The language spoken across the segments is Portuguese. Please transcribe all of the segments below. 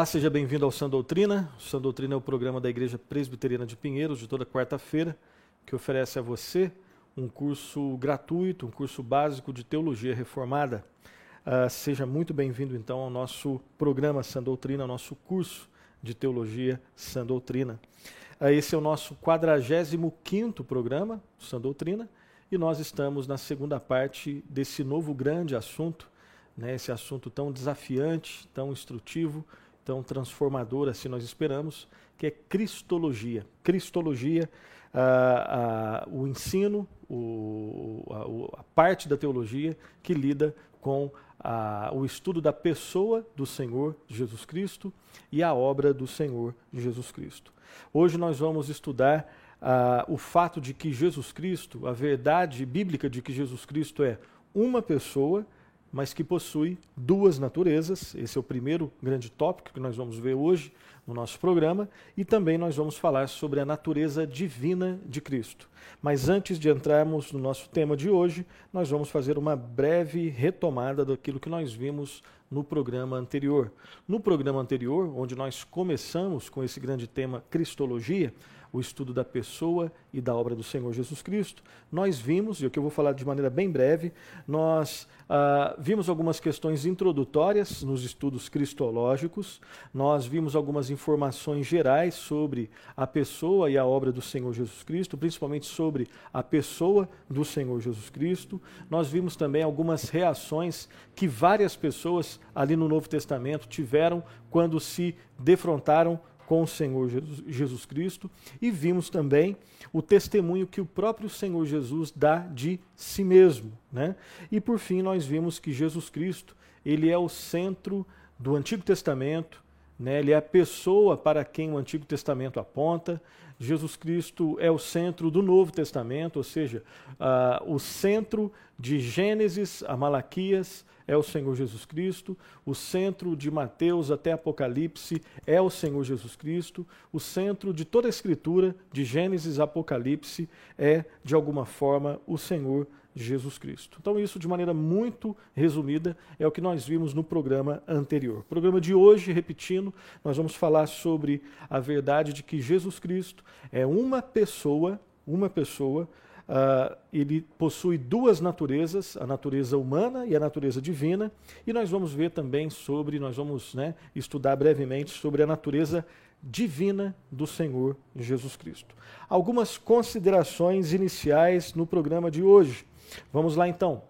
Olá, seja bem-vindo ao Sã Doutrina. O Sã Doutrina é o programa da Igreja Presbiteriana de Pinheiros, de toda quarta-feira, que oferece a você um curso gratuito, um curso básico de teologia reformada. Uh, seja muito bem-vindo, então, ao nosso programa Sã Doutrina, ao nosso curso de teologia Sã Doutrina. Uh, esse é o nosso 45 programa, Sã Doutrina, e nós estamos na segunda parte desse novo grande assunto, né, esse assunto tão desafiante, tão instrutivo, tão transformadora, assim nós esperamos, que é Cristologia. Cristologia, o ensino, o, a, a, parte da teologia que lida com o estudo da pessoa do Senhor Jesus Cristo e a obra do Senhor Jesus Cristo. Hoje nós vamos estudar o fato de que Jesus Cristo, a verdade bíblica de que Jesus Cristo é uma pessoa mas que possui duas naturezas. Esse é o primeiro grande tópico que nós vamos ver hoje no nosso programa. E também nós vamos falar sobre a natureza divina de Cristo. Mas antes de entrarmos no nosso tema de hoje, nós vamos fazer uma breve retomada daquilo que nós vimos no programa anterior. No programa anterior, onde nós começamos com esse grande tema Cristologia, o estudo da pessoa e da obra do Senhor Jesus Cristo, nós vimos, e o que eu vou falar de maneira bem breve, nós uh, vimos algumas questões introdutórias nos estudos cristológicos, nós vimos algumas informações gerais sobre a pessoa e a obra do Senhor Jesus Cristo, principalmente sobre a pessoa do Senhor Jesus Cristo. Nós vimos também algumas reações que várias pessoas ali no Novo Testamento tiveram quando se defrontaram com o Senhor Jesus Cristo e vimos também o testemunho que o próprio Senhor Jesus dá de si mesmo. Né? E por fim, nós vimos que Jesus Cristo ele é o centro do Antigo Testamento, né? ele é a pessoa para quem o Antigo Testamento aponta. Jesus Cristo é o centro do Novo Testamento, ou seja, uh, o centro de Gênesis a Malaquias é o Senhor Jesus Cristo, o centro de Mateus até Apocalipse é o Senhor Jesus Cristo, o centro de toda a Escritura, de Gênesis a Apocalipse, é, de alguma forma, o Senhor Jesus Cristo. Então, isso de maneira muito resumida é o que nós vimos no programa anterior. Programa de hoje, repetindo, nós vamos falar sobre a verdade de que Jesus Cristo é uma pessoa, uma pessoa Uh, ele possui duas naturezas, a natureza humana e a natureza divina, e nós vamos ver também sobre, nós vamos né, estudar brevemente sobre a natureza divina do Senhor Jesus Cristo. Algumas considerações iniciais no programa de hoje. Vamos lá então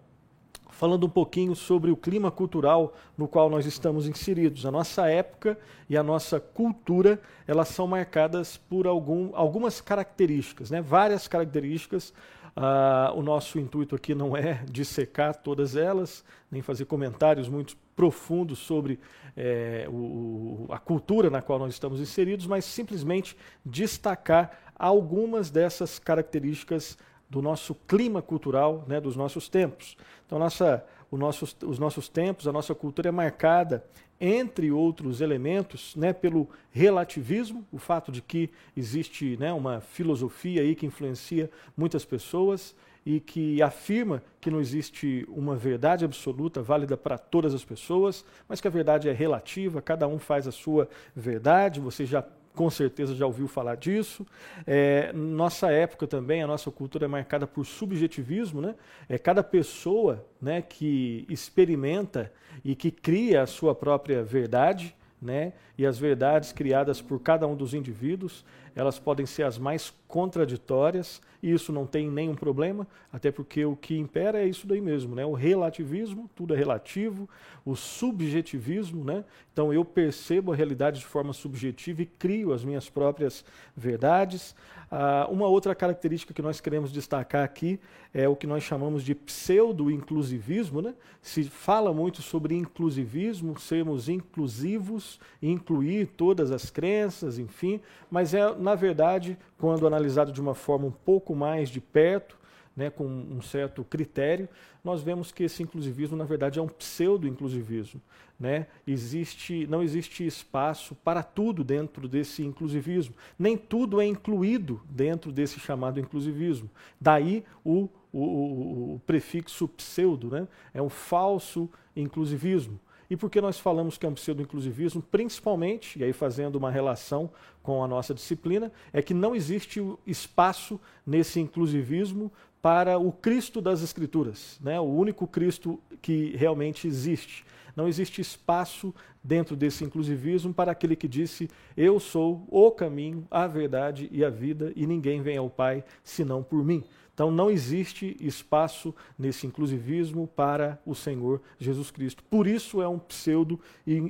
falando um pouquinho sobre o clima cultural no qual nós estamos inseridos. A nossa época e a nossa cultura, elas são marcadas por algum, algumas características, né? várias características. Uh, o nosso intuito aqui não é dissecar todas elas, nem fazer comentários muito profundos sobre é, o, a cultura na qual nós estamos inseridos, mas simplesmente destacar algumas dessas características do nosso clima cultural, né, dos nossos tempos. Então, nossa, nosso, os nossos tempos, a nossa cultura é marcada, entre outros elementos, né, pelo relativismo, o fato de que existe né, uma filosofia aí que influencia muitas pessoas e que afirma que não existe uma verdade absoluta, válida para todas as pessoas, mas que a verdade é relativa, cada um faz a sua verdade. Você já com certeza já ouviu falar disso. É, nossa época também, a nossa cultura é marcada por subjetivismo, né? É cada pessoa, né, que experimenta e que cria a sua própria verdade, né? E as verdades criadas por cada um dos indivíduos, elas podem ser as mais contraditórias, e isso não tem nenhum problema, até porque o que impera é isso daí mesmo, né? O relativismo, tudo é relativo, o subjetivismo, né? Então eu percebo a realidade de forma subjetiva e crio as minhas próprias verdades. Ah, uma outra característica que nós queremos destacar aqui é o que nós chamamos de pseudo-inclusivismo, né? Se fala muito sobre inclusivismo, sermos inclusivos, incluir todas as crenças, enfim, mas é na verdade, quando analisado de uma forma um pouco mais de perto, né, com um certo critério, nós vemos que esse inclusivismo, na verdade, é um pseudo-inclusivismo. Né? Existe, não existe espaço para tudo dentro desse inclusivismo. Nem tudo é incluído dentro desse chamado inclusivismo. Daí o, o, o prefixo pseudo, né? é um falso inclusivismo. E por que nós falamos que é um pseudo-inclusivismo? Principalmente, e aí fazendo uma relação com a nossa disciplina, é que não existe espaço nesse inclusivismo para o Cristo das Escrituras, né? o único Cristo que realmente existe. Não existe espaço dentro desse inclusivismo para aquele que disse: Eu sou o caminho, a verdade e a vida, e ninguém vem ao Pai senão por mim. Então não existe espaço nesse inclusivismo para o Senhor Jesus Cristo. Por isso é um pseudo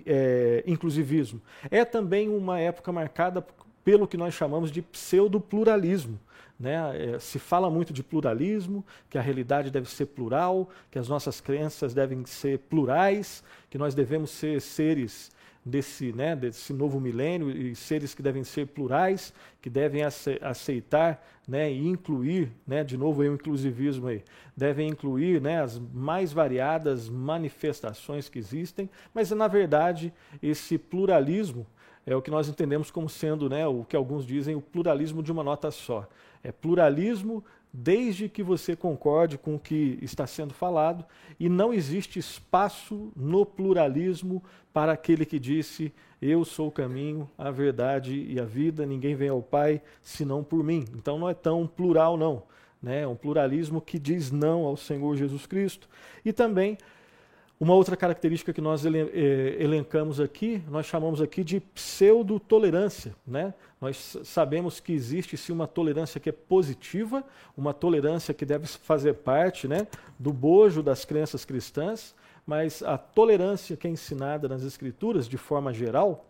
é. É também uma época marcada pelo que nós chamamos de pseudo pluralismo. Né? É, se fala muito de pluralismo, que a realidade deve ser plural, que as nossas crenças devem ser plurais, que nós devemos ser seres desse, né, desse novo milênio e seres que devem ser plurais, que devem aceitar né, e incluir, né, de novo o inclusivismo aí, devem incluir né, as mais variadas manifestações que existem, mas na verdade esse pluralismo é o que nós entendemos como sendo né, o que alguns dizem o pluralismo de uma nota só. É pluralismo desde que você concorde com o que está sendo falado, e não existe espaço no pluralismo para aquele que disse: Eu sou o caminho, a verdade e a vida, ninguém vem ao Pai senão por mim. Então não é tão plural, não. Né? É um pluralismo que diz não ao Senhor Jesus Cristo. E também uma outra característica que nós eh, elencamos aqui, nós chamamos aqui de pseudo-tolerância. Né? Nós sabemos que existe sim uma tolerância que é positiva, uma tolerância que deve fazer parte né, do bojo das crenças cristãs, mas a tolerância que é ensinada nas Escrituras, de forma geral,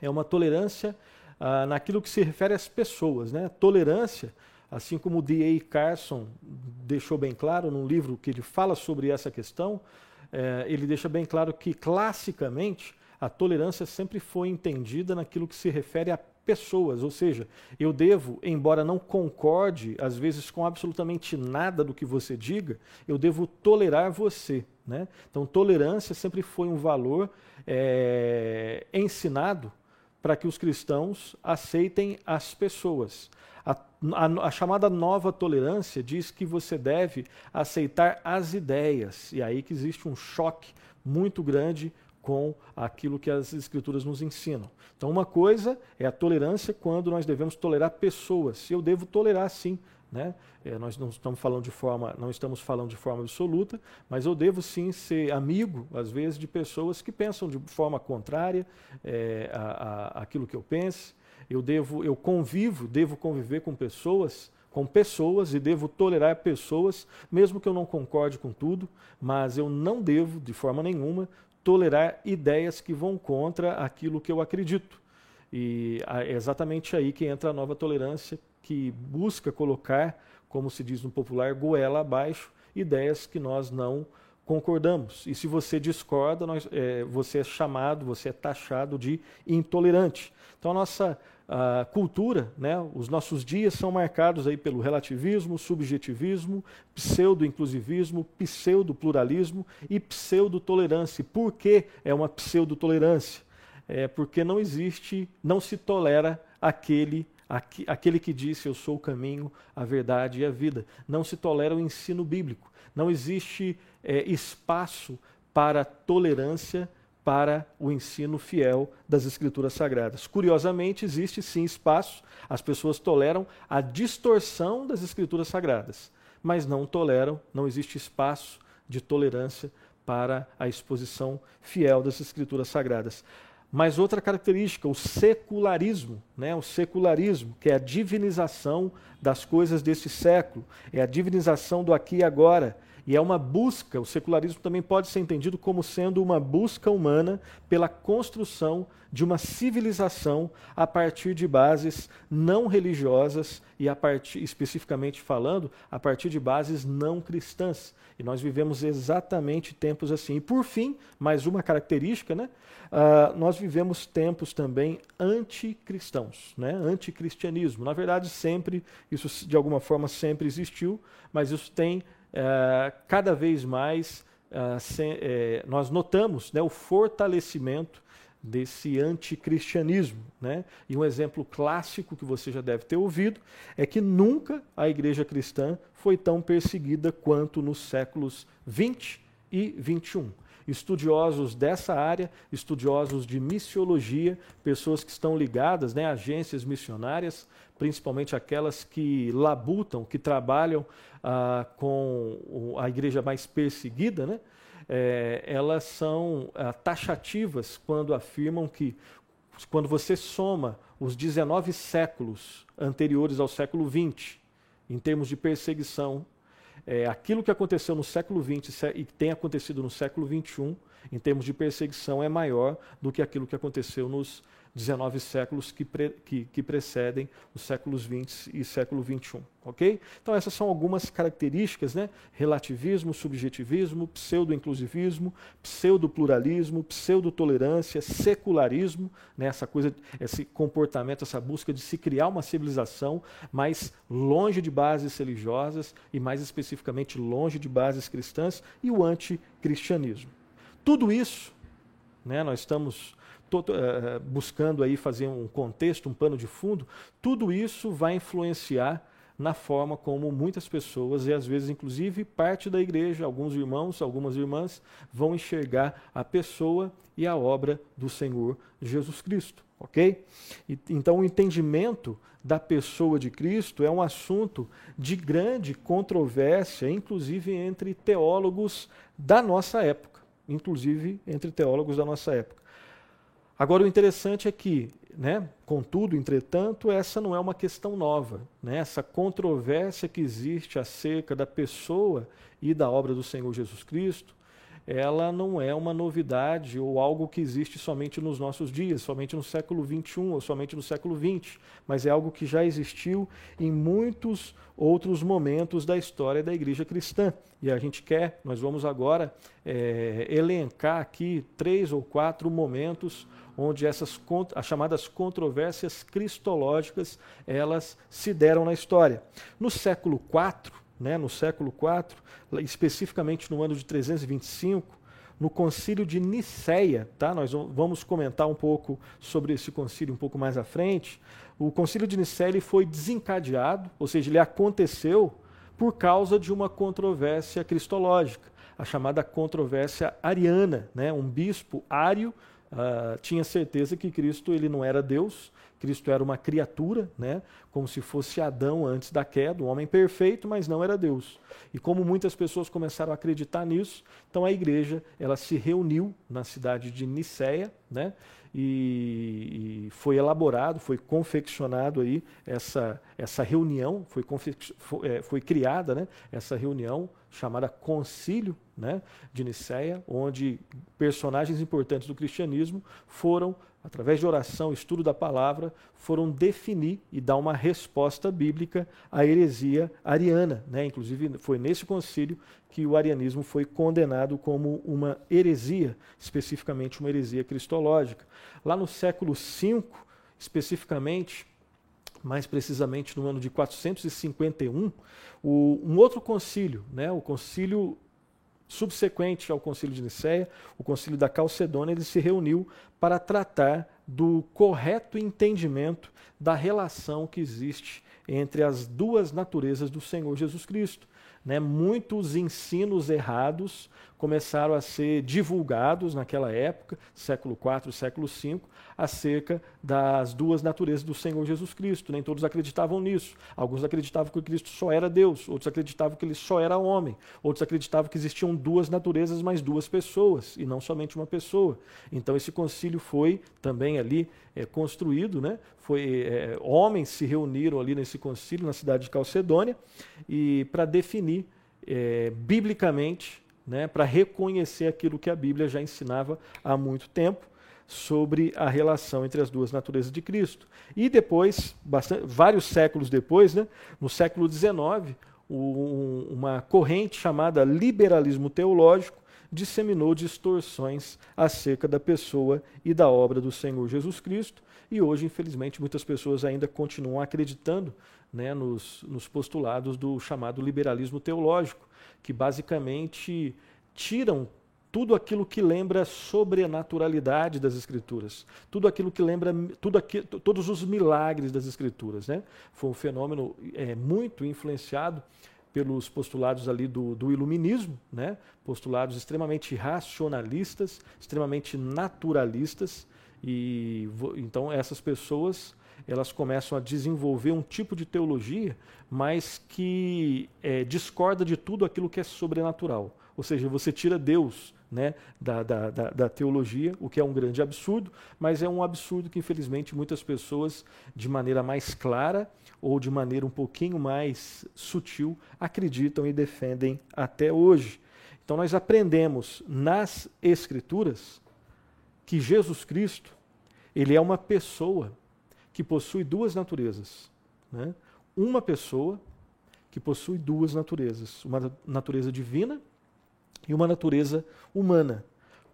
é uma tolerância ah, naquilo que se refere às pessoas. Né? Tolerância, assim como D.A. Carson deixou bem claro num livro que ele fala sobre essa questão, é, ele deixa bem claro que, classicamente, a tolerância sempre foi entendida naquilo que se refere a pessoas, ou seja, eu devo, embora não concorde às vezes com absolutamente nada do que você diga, eu devo tolerar você. Né? Então, tolerância sempre foi um valor é, ensinado para que os cristãos aceitem as pessoas. A, a, chamada nova tolerância diz que você deve aceitar as ideias, e aí que existe um choque muito grande com aquilo que as escrituras nos ensinam. Então, uma coisa é a tolerância quando nós devemos tolerar pessoas. Eu devo tolerar, sim, né? É, nós não estamos falando de forma, não estamos falando de forma absoluta, mas eu devo sim ser amigo, às vezes, de pessoas que pensam de forma contrária é, a, a, aquilo que eu pense. Eu devo, eu convivo, devo conviver com pessoas, com pessoas e devo tolerar pessoas, mesmo que eu não concorde com tudo, mas eu não devo, de forma nenhuma, tolerar ideias que vão contra aquilo que eu acredito. E é exatamente aí que entra a nova tolerância, que busca colocar, como se diz no popular, goela abaixo, ideias que nós não concordamos. E se você discorda, nós, é, você é chamado, você é taxado de intolerante. Então a nossa a cultura, né, os nossos dias são marcados aí pelo relativismo, subjetivismo, pseudo-inclusivismo, pseudo-pluralismo e pseudo-tolerância. Por que é uma pseudo-tolerância? É porque não existe, não se tolera aquele aquele que disse eu sou o caminho, a verdade e a vida. Não se tolera o ensino bíblico. Não existe é, espaço para tolerância para o ensino fiel das Escrituras Sagradas. Curiosamente, existe sim espaço, as pessoas toleram a distorção das Escrituras Sagradas, mas não toleram, não existe espaço de tolerância para a exposição fiel das Escrituras Sagradas. Mas outra característica, o secularismo, né? o secularismo, que é a divinização das coisas desse século, é a divinização do aqui e agora, e é uma busca, o secularismo também pode ser entendido como sendo uma busca humana pela construção de uma civilização a partir de bases não religiosas e a partir, especificamente falando, a partir de bases não cristãs. E nós vivemos exatamente tempos assim. E por fim, mais uma característica, né? Uh, nós vivemos tempos também anticristãos, né? anticristianismo. Na verdade, sempre, isso de alguma forma sempre existiu, mas isso tem é, cada vez mais é, é, nós notamos né, o fortalecimento desse anticristianismo. Né? E um exemplo clássico que você já deve ter ouvido é que nunca a igreja cristã foi tão perseguida quanto nos séculos 20 e 21. estudiosos dessa área, estudiosos de missiologia, pessoas que estão ligadas, né, agências missionárias, principalmente aquelas que labutam, que trabalham ah, com a igreja mais perseguida, né? É, elas são ah, taxativas quando afirmam que quando você soma os 19 séculos anteriores ao século XX, em termos de perseguição, é, aquilo que aconteceu no século XX e que tem acontecido no século XXI, em termos de perseguição, é maior do que aquilo que aconteceu nos 19 séculos que, pre, que, que, precedem os séculos 20 e século 21, ok? Então essas são algumas características, né? Relativismo, subjetivismo, pseudo-inclusivismo, pseudo-pluralismo, pseudo-tolerância, secularismo, né? essa coisa, esse comportamento, essa busca de se criar uma civilização mais longe de bases religiosas e mais especificamente longe de bases cristãs e o anticristianismo. Tudo isso, né? Nós estamos uh, buscando aí fazer um contexto, um pano de fundo, tudo isso vai influenciar na forma como muitas pessoas, e às vezes inclusive parte da igreja, alguns irmãos, algumas irmãs, vão enxergar a pessoa e a obra do Senhor Jesus Cristo, ok? E, então o entendimento da pessoa de Cristo é um assunto de grande controvérsia, inclusive entre teólogos da nossa época, inclusive entre teólogos da nossa época. Agora, o interessante é que, né, contudo, entretanto, essa não é uma questão nova. Né? Essa controvérsia que existe acerca da pessoa e da obra do Senhor Jesus Cristo, ela não é uma novidade ou algo que existe somente nos nossos dias, somente no século XXI ou somente no século XX, mas é algo que já existiu em muitos outros momentos da história da igreja cristã. E a gente quer, nós vamos agora é, elencar aqui três ou quatro momentos onde essas as chamadas controvérsias cristológicas elas se deram na história. No século IV, né, no século IV, especificamente no ano de 325, no concílio de Nicéia, tá? Nós vamos comentar um pouco sobre esse concílio um pouco mais à frente. O concílio de Nicéia foi desencadeado, ou seja, ele aconteceu por causa de uma controvérsia cristológica, a chamada controvérsia ariana, né? Um bispo ário uh, tinha certeza que Cristo ele não era Deus, Cristo era uma criatura, né? como se fosse Adão antes da queda, um homem perfeito, mas não era Deus. E como muitas pessoas começaram a acreditar nisso, então a igreja ela se reuniu na cidade de Niceia, né? E, e, foi elaborado, foi confeccionado aí essa, essa reunião, foi, foi, é, foi criada né, essa reunião chamada Concílio né, de Nicéia, onde personagens importantes do cristianismo foram através de oração, estudo da palavra, foram definir e dar uma resposta bíblica à heresia ariana. Né? Inclusive, foi nesse concílio que o arianismo foi condenado como uma heresia, especificamente uma heresia cristológica. Lá no século V, especificamente, mais precisamente no ano de 451, o, um outro concílio, né, o concílio subsequente ao concílio de Nicéia, o concílio da Calcedônia, ele se reuniu para tratar do correto entendimento da relação que existe entre as duas naturezas do Senhor Jesus Cristo. Né? Muitos ensinos errados começaram a ser divulgados naquela época, século IV, século V, acerca das duas naturezas do Senhor Jesus Cristo. Nem todos acreditavam nisso. Alguns acreditavam que Cristo só era Deus, outros acreditavam que ele só era homem, outros acreditavam que existiam duas naturezas, mas duas pessoas, e não somente uma pessoa. Então esse concílio foi também ali é, construído, né? Foi, é, homens se reuniram ali nesse concílio na cidade de Calcedônia e para definir é, biblicamente né, para reconhecer aquilo que a Bíblia já ensinava há muito tempo sobre a relação entre as duas naturezas de Cristo. E depois, bastante, vários séculos depois, né, no século XIX, um, uma corrente chamada liberalismo teológico disseminou distorções acerca da pessoa e da obra do Senhor Jesus Cristo. E hoje, infelizmente, muitas pessoas ainda continuam acreditando né, nos, nos postulados do chamado liberalismo teológico, que basicamente tiram tudo aquilo que lembra sobrenaturalidade das escrituras, tudo aquilo que lembra tudo todos os milagres das escrituras, né? Foi um fenômeno é, muito influenciado pelos postulados ali do, do iluminismo, né? postulados extremamente racionalistas, extremamente naturalistas, e então essas pessoas elas começam a desenvolver um tipo de teologia, mas que é, discorda de tudo aquilo que é sobrenatural. Ou seja, você tira Deus né, da, da, da, da, teologia, o que é um grande absurdo, mas é um absurdo que, infelizmente, muitas pessoas, de maneira mais clara ou de maneira um pouquinho mais sutil, acreditam e defendem até hoje. Então, nós aprendemos nas Escrituras que Jesus Cristo ele é uma pessoa que possui duas naturezas. Né? Uma pessoa que possui duas naturezas, uma natureza divina e uma natureza humana.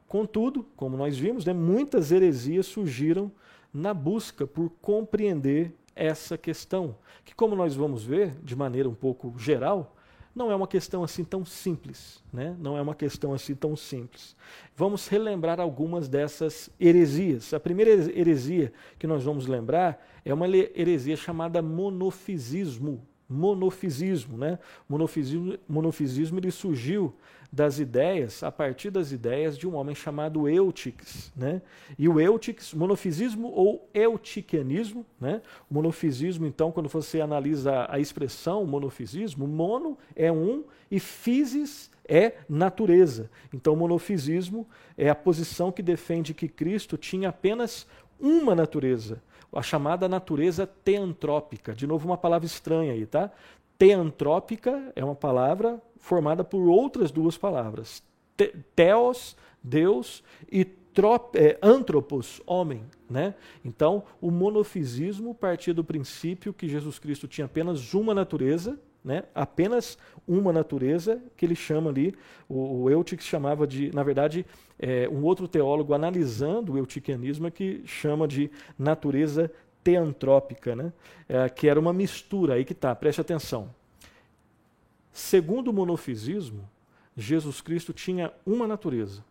Contudo, como nós vimos, né, muitas heresias surgiram na busca por compreender essa questão, que, como nós vamos ver de maneira um pouco geral, não é uma questão assim tão simples, né? Não é uma questão assim tão simples. Vamos relembrar algumas dessas heresias. A primeira heresia que nós vamos lembrar é uma heresia chamada monofisismo. Monofisismo, né? Monofisismo, monofisismo ele surgiu das ideias, a partir das ideias de um homem chamado Eutiques. Né? E o Eutiques, monofisismo ou eutiquianismo, né? monofisismo, então, quando você analisa a expressão monofisismo, mono é um e physis é natureza. Então, o monofisismo é a posição que defende que Cristo tinha apenas uma natureza, a chamada natureza teantrópica. De novo, uma palavra estranha aí, tá? Teantrópica é uma palavra formada por outras duas palavras: te, Theos, Deus, e é, antropos, homem. Né? Então, o monofisismo partia do princípio que Jesus Cristo tinha apenas uma natureza, né? apenas uma natureza, que ele chama ali, o, o Eutic chamava de, na verdade, é, um outro teólogo analisando o eutiquianismo é que chama de natureza teantrópica, né? É, que era uma mistura, aí que está, preste atenção. Segundo o monofisismo, Jesus Cristo tinha uma natureza.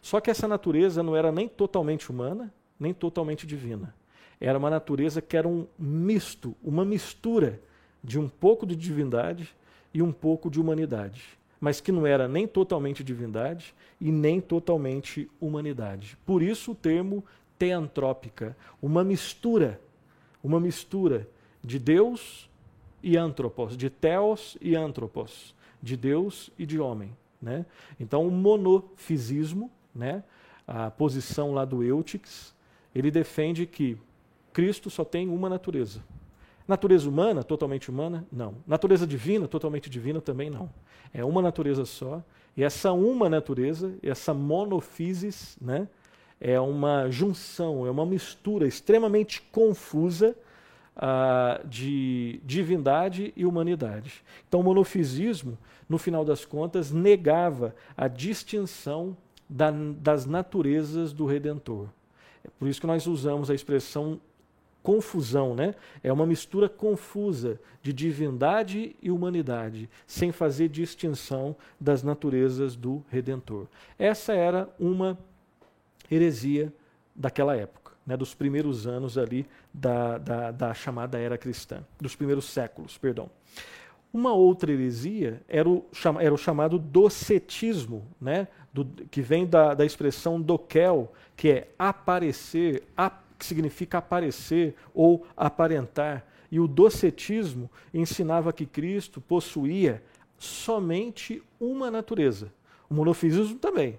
Só que essa natureza não era nem totalmente humana, nem totalmente divina. Era uma natureza que era um misto, uma mistura de um pouco de divindade e um pouco de humanidade, mas que não era nem totalmente divindade e nem totalmente humanidade. Por isso o termo teantrópica, uma mistura, uma mistura de Deus e antropos, de theos e antropos, de Deus e de homem. Né? Então, o monofisismo, né, a posição lá do Eutiques, ele defende que Cristo só tem uma natureza. Natureza humana, totalmente humana? Não. Natureza divina, totalmente divina? Também não. É uma natureza só. E essa uma natureza, essa monofisis, né, é uma junção, é uma mistura extremamente confusa ah, de divindade e humanidade. Então, o monofisismo, no final das contas, negava a distinção da, das naturezas do Redentor. É por isso que nós usamos a expressão confusão, né? É uma mistura confusa de divindade e humanidade, sem fazer distinção das naturezas do Redentor. Essa era uma heresia daquela época né, dos primeiros anos ali da, da, da, chamada era cristã, dos primeiros séculos, perdão. Uma outra heresia era o, era o chamado docetismo, né, do, que vem da, da expressão doquel, que é aparecer, ap, que significa aparecer ou aparentar. E o docetismo ensinava que Cristo possuía somente uma natureza. O monofisismo também.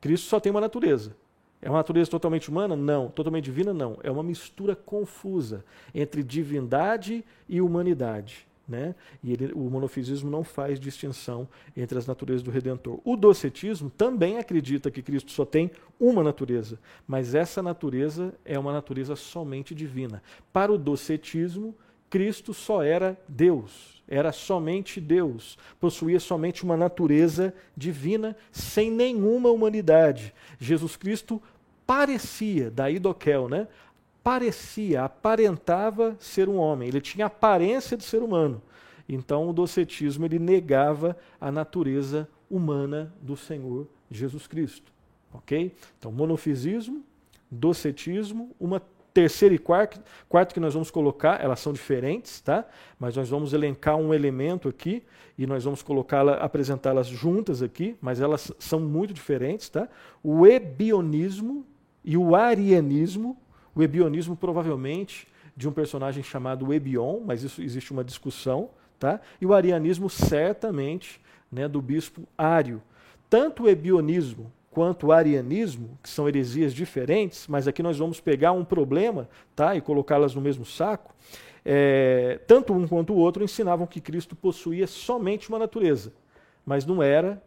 Cristo só tem uma natureza. É uma natureza totalmente humana? Não. Totalmente divina? Não. É uma mistura confusa entre divindade e humanidade. Né? E ele, o monofisismo não faz distinção entre as naturezas do Redentor. O docetismo também acredita que Cristo só tem uma natureza, mas essa natureza é uma natureza somente divina. Para o docetismo, Cristo só era Deus, era somente Deus, possuía somente uma natureza divina, sem nenhuma humanidade. Jesus Cristo parecia, daí doquel, né? Parecia, aparentava ser um homem, ele tinha aparência de ser humano. Então o docetismo ele negava a natureza humana do Senhor Jesus Cristo. Ok? Então, monofisismo, docetismo, uma terceiro e quarto, quarto que nós vamos colocar, elas são diferentes, tá? Mas nós vamos elencar um elemento aqui e nós vamos colocá-la, apresentá-las juntas aqui, mas elas são muito diferentes, tá? O ebionismo e o arianismo. O ebionismo provavelmente de um personagem chamado Ebion, mas isso existe uma discussão, tá? E o arianismo certamente, né, do bispo Ário. Tanto o ebionismo quanto o arianismo, que são heresias diferentes, mas aqui nós vamos pegar um problema tá, e colocá-las no mesmo saco. É, tanto um quanto o outro ensinavam que Cristo possuía somente uma natureza, mas não era,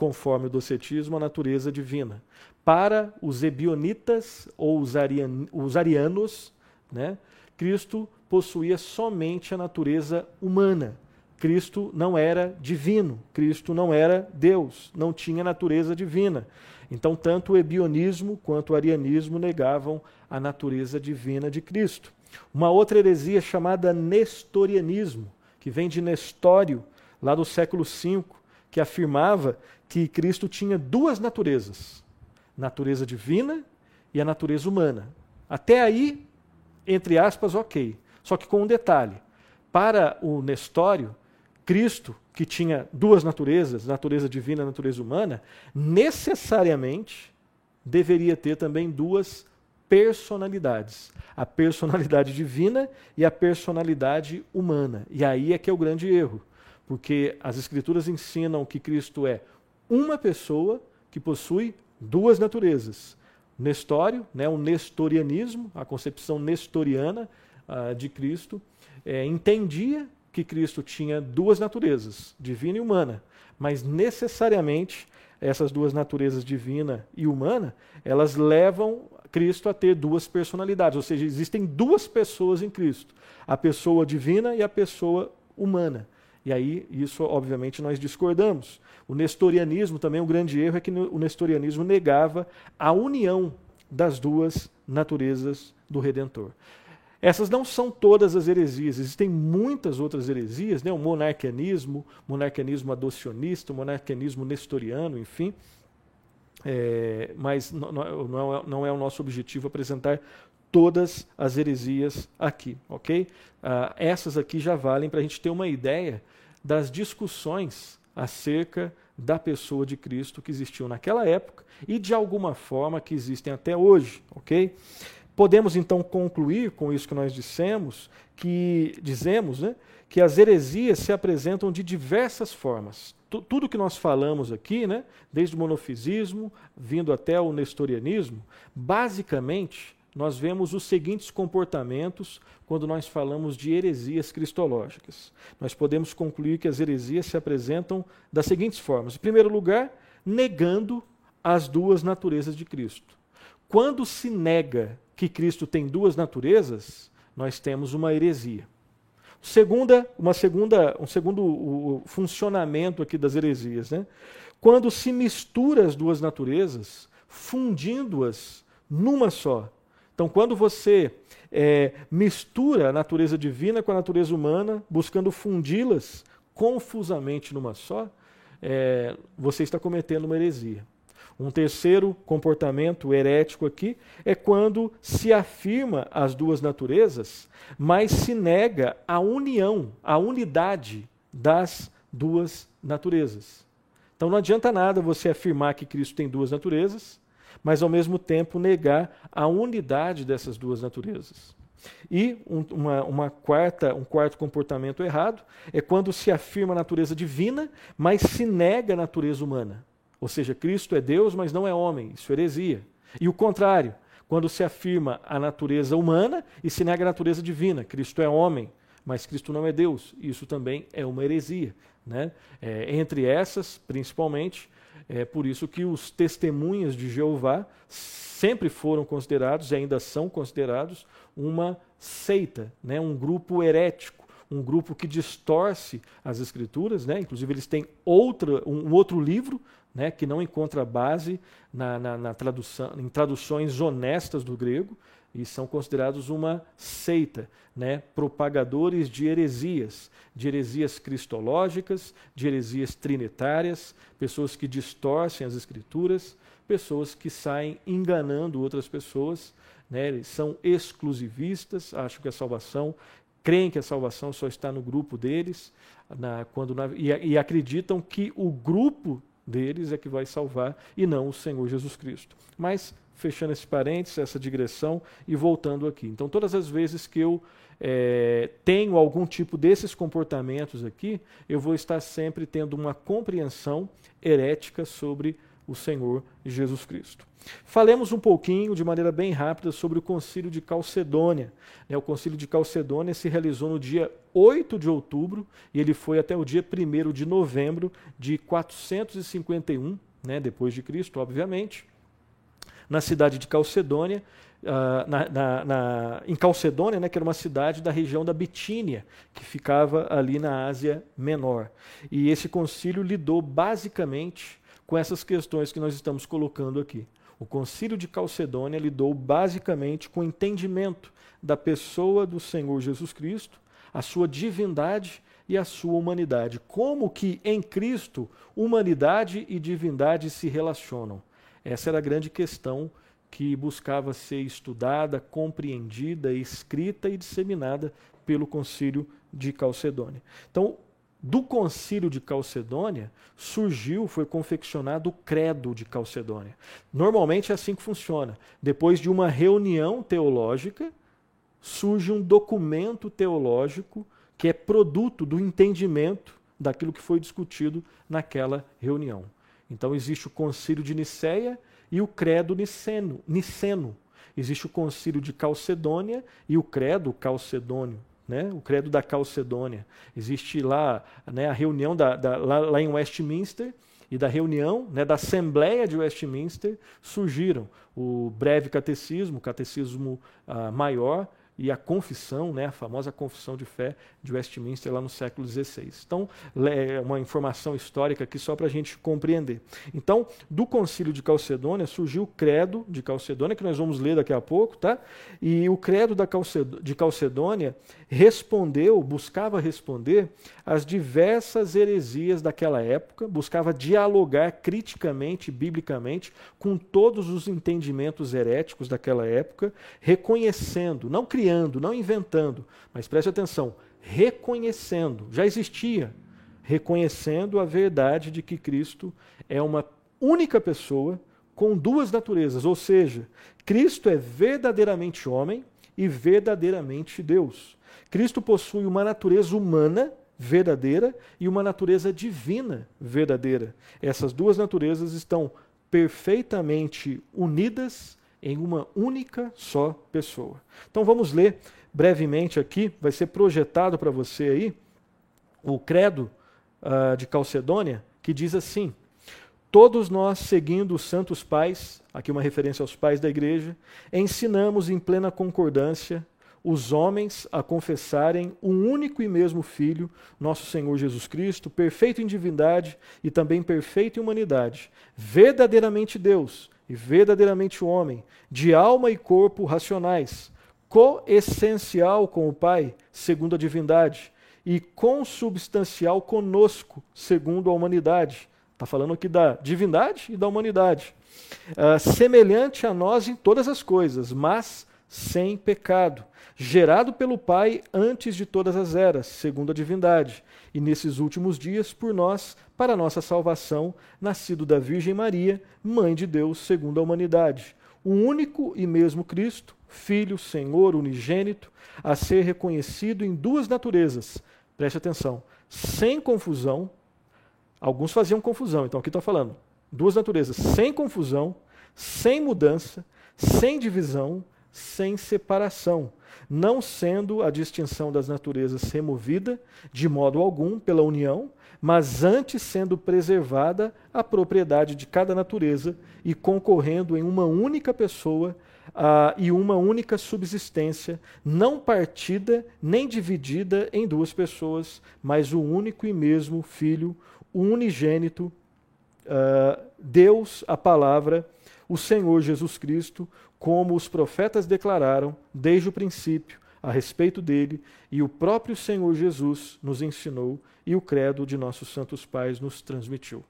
conforme o docetismo, a natureza divina. Para os ebionitas ou os, arian, os arianos, né, Cristo possuía somente a natureza humana. Cristo não era divino, Cristo não era Deus, não tinha natureza divina. Então, tanto o ebionismo quanto o arianismo negavam a natureza divina de Cristo. Uma outra heresia chamada nestorianismo, que vem de Nestório, lá do século V, que afirmava que Cristo tinha duas naturezas: natureza divina e a natureza humana. Até aí, entre aspas, ok. Só que com um detalhe: para o Nestório, Cristo, que tinha duas naturezas, natureza divina e natureza humana, necessariamente deveria ter também duas personalidades: a personalidade divina e a personalidade humana. E aí é que é o grande erro, porque as Escrituras ensinam que Cristo é uma pessoa que possui duas naturezas. Nestório, né, o nestorianismo, a concepção nestoriana uh, de Cristo, é, entendia que Cristo tinha duas naturezas, divina e humana, mas necessariamente essas duas naturezas, divina e humana, elas levam Cristo a ter duas personalidades, ou seja, existem duas pessoas em Cristo, a pessoa divina e a pessoa humana. E aí, isso, obviamente, nós discordamos. O nestorianismo também, um grande erro é que o nestorianismo negava a união das duas naturezas do Redentor. Essas não são todas as heresias, existem muitas outras heresias, né? o monarquianismo, monarquianismo adocionista, monarquianismo nestoriano, enfim. É, mas não, não, é, não, é, o nosso objetivo apresentar todas as heresias aqui, ok? Ah, essas aqui já valem para a gente ter uma ideia das discussões acerca da pessoa de Cristo que existiu naquela época e de alguma forma que existem até hoje, ok? Podemos então concluir com isso que nós dissemos, que dizemos, né, que as heresias se apresentam de diversas formas. T tudo que nós falamos aqui, né, desde o monofisismo, vindo até o nestorianismo, basicamente nós vemos os seguintes comportamentos quando nós falamos de heresias cristológicas. Nós podemos concluir que as heresias se apresentam das seguintes formas. Em primeiro lugar, negando as duas naturezas de Cristo. Quando se nega que Cristo tem duas naturezas, nós temos uma heresia. Segunda, uma segunda, um segundo funcionamento aqui das heresias, né? Quando se mistura as duas naturezas, fundindo-as numa só. Então, quando você é, mistura a natureza divina com a natureza humana, buscando fundi-las confusamente numa só, é, você está cometendo uma heresia. Um terceiro comportamento herético aqui é quando se afirma as duas naturezas, mas se nega a união, a unidade das duas naturezas. Então não adianta nada você afirmar que Cristo tem duas naturezas, mas ao mesmo tempo negar a unidade dessas duas naturezas. E um, uma, uma, quarta, um quarto comportamento errado é quando se afirma a natureza divina, mas se nega a natureza humana. Ou seja, Cristo é Deus, mas não é homem. Isso é heresia. E o contrário, quando se afirma a natureza humana e se nega a natureza divina. Cristo é homem, mas Cristo não é Deus. Isso também é uma heresia. Né? É, entre essas, principalmente, é por isso que os testemunhas de Jeová sempre foram considerados e ainda são considerados uma seita, né? um grupo herético, um grupo que distorce as escrituras, né? inclusive eles têm outra, um outro livro né, que não encontra base na, na, na tradução, em traduções honestas do grego, e são considerados uma seita, né? propagadores de heresias, de heresias cristológicas, de heresias trinitárias, pessoas que distorcem as escrituras, pessoas que saem enganando outras pessoas, né? eles são exclusivistas, acham que a salvação, creem que a salvação só está no grupo deles, na, quando na, e, e acreditam que o grupo deles é que vai salvar e não o Senhor Jesus Cristo. Mas fechando esse parênteses, essa digressão e voltando aqui. Então, todas as vezes que eu é, tenho algum tipo desses comportamentos aqui, eu vou estar sempre tendo uma compreensão herética sobre o Senhor Jesus Cristo. Falemos um pouquinho, de maneira bem rápida, sobre o Concílio de Calcedônia. Né, o Concílio de Calcedônia se realizou no dia 8 de outubro e ele foi até o dia 1 de novembro de 451, né, depois de Cristo, obviamente na cidade de Calcedônia, uh, na, na, na, em Calcedônia, né, que era uma cidade da região da Bitínia, que ficava ali na Ásia Menor. E esse concílio lidou basicamente com essas questões que nós estamos colocando aqui. O concílio de Calcedônia lidou basicamente com o entendimento da pessoa do Senhor Jesus Cristo, a sua divindade e a sua humanidade. Como que em Cristo humanidade e divindade se relacionam. Essa era a grande questão que buscava ser estudada, compreendida, escrita e disseminada pelo Concílio de Calcedônia. Então, do Concílio de Calcedônia surgiu, foi confeccionado o Credo de Calcedônia. Normalmente é assim que funciona. Depois de uma reunião teológica, surge um documento teológico que é produto do entendimento daquilo que foi discutido naquela reunião. Então existe o concílio de Nicéia e o credo niceno, niceno. Existe o concílio de Calcedônia e o credo calcedônio. Né? o credo da Calcedônia. Existe lá né, a reunião da, da, lá, lá, em Westminster, e da reunião né, da Assembleia de Westminster surgiram o breve catecismo, o catecismo uh, maior, e a confissão, né, a famosa confissão de fé de Westminster lá no século XVI. Então, é uma informação histórica aqui só para a gente compreender. Então, do concílio de Calcedônia surgiu o credo de Calcedônia, que nós vamos ler daqui a pouco, tá? E o credo de Calcedônia respondeu, buscava responder às diversas heresias daquela época, buscava dialogar criticamente, biblicamente, com todos os entendimentos heréticos daquela época, reconhecendo, não criando, criando, não inventando, mas preste atenção, reconhecendo, já existia, reconhecendo a verdade de que Cristo é uma única pessoa com duas naturezas, ou seja, Cristo é verdadeiramente homem e verdadeiramente Deus. Cristo possui uma natureza humana verdadeira e uma natureza divina verdadeira. Essas duas naturezas estão perfeitamente unidas em uma única só pessoa. Então vamos ler brevemente aqui, vai ser projetado para você aí o credo uh, de Calcedônia, que diz assim: Todos nós, seguindo os santos pais, aqui uma referência aos pais da igreja, ensinamos em plena concordância os homens a confessarem um único e mesmo Filho, nosso Senhor Jesus Cristo, perfeito em divindade e também perfeito em humanidade, verdadeiramente Deus e verdadeiramente homem, de alma e corpo racionais, coessencial com o Pai, segundo a divindade, e consubstancial conosco, segundo a humanidade. Está falando aqui da divindade e da humanidade. Uh, semelhante a nós em todas as coisas, mas sem pecado, gerado pelo Pai antes de todas as eras, segundo a divindade, e nesses últimos dias por nós, para nossa salvação, nascido da Virgem Maria, mãe de Deus, segundo a humanidade. O único e mesmo Cristo, Filho, Senhor, unigênito, a ser reconhecido em duas naturezas. Preste atenção, sem confusão. Alguns faziam confusão, então aqui está falando duas naturezas, sem confusão, sem mudança, sem divisão, sem separação, não sendo a distinção das naturezas removida de modo algum pela união, mas antes sendo preservada a propriedade de cada natureza e concorrendo em uma única pessoa uh, e uma única subsistência, não partida nem dividida em duas pessoas, mas o único e mesmo Filho, o unigênito, uh, Deus, a palavra, o Senhor Jesus Cristo, como os profetas declararam desde o princípio a respeito dele, e o próprio Senhor Jesus nos ensinou e o credo de nossos santos pais nos transmitiu.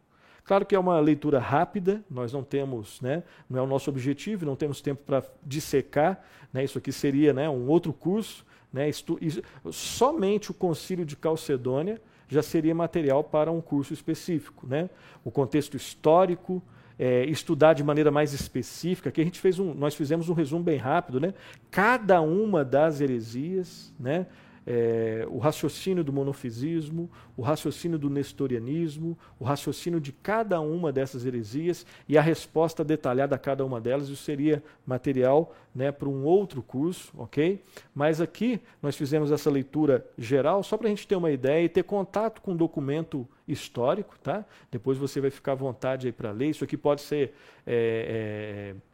Claro que é uma leitura rápida, nós não temos, né, não é o nosso objetivo, não temos tempo para dissecar, né, isso aqui seria né, um outro curso. Né, isto, isso, somente o concílio de Calcedônia já seria material para um curso específico. Né? O contexto histórico, é, estudar de maneira mais específica, que a gente fez um, nós fizemos um resumo bem rápido, né? Cada uma das heresias, né? É, o raciocínio do monofisismo, o raciocínio do nestorianismo, o raciocínio de cada uma dessas heresias e a resposta detalhada a cada uma delas. Isso seria material né, para um outro curso, ok? Mas aqui nós fizemos essa leitura geral só para a gente ter uma ideia e ter contato com um documento histórico, tá? Depois você vai ficar à vontade aí para ler. Isso aqui pode ser é, é,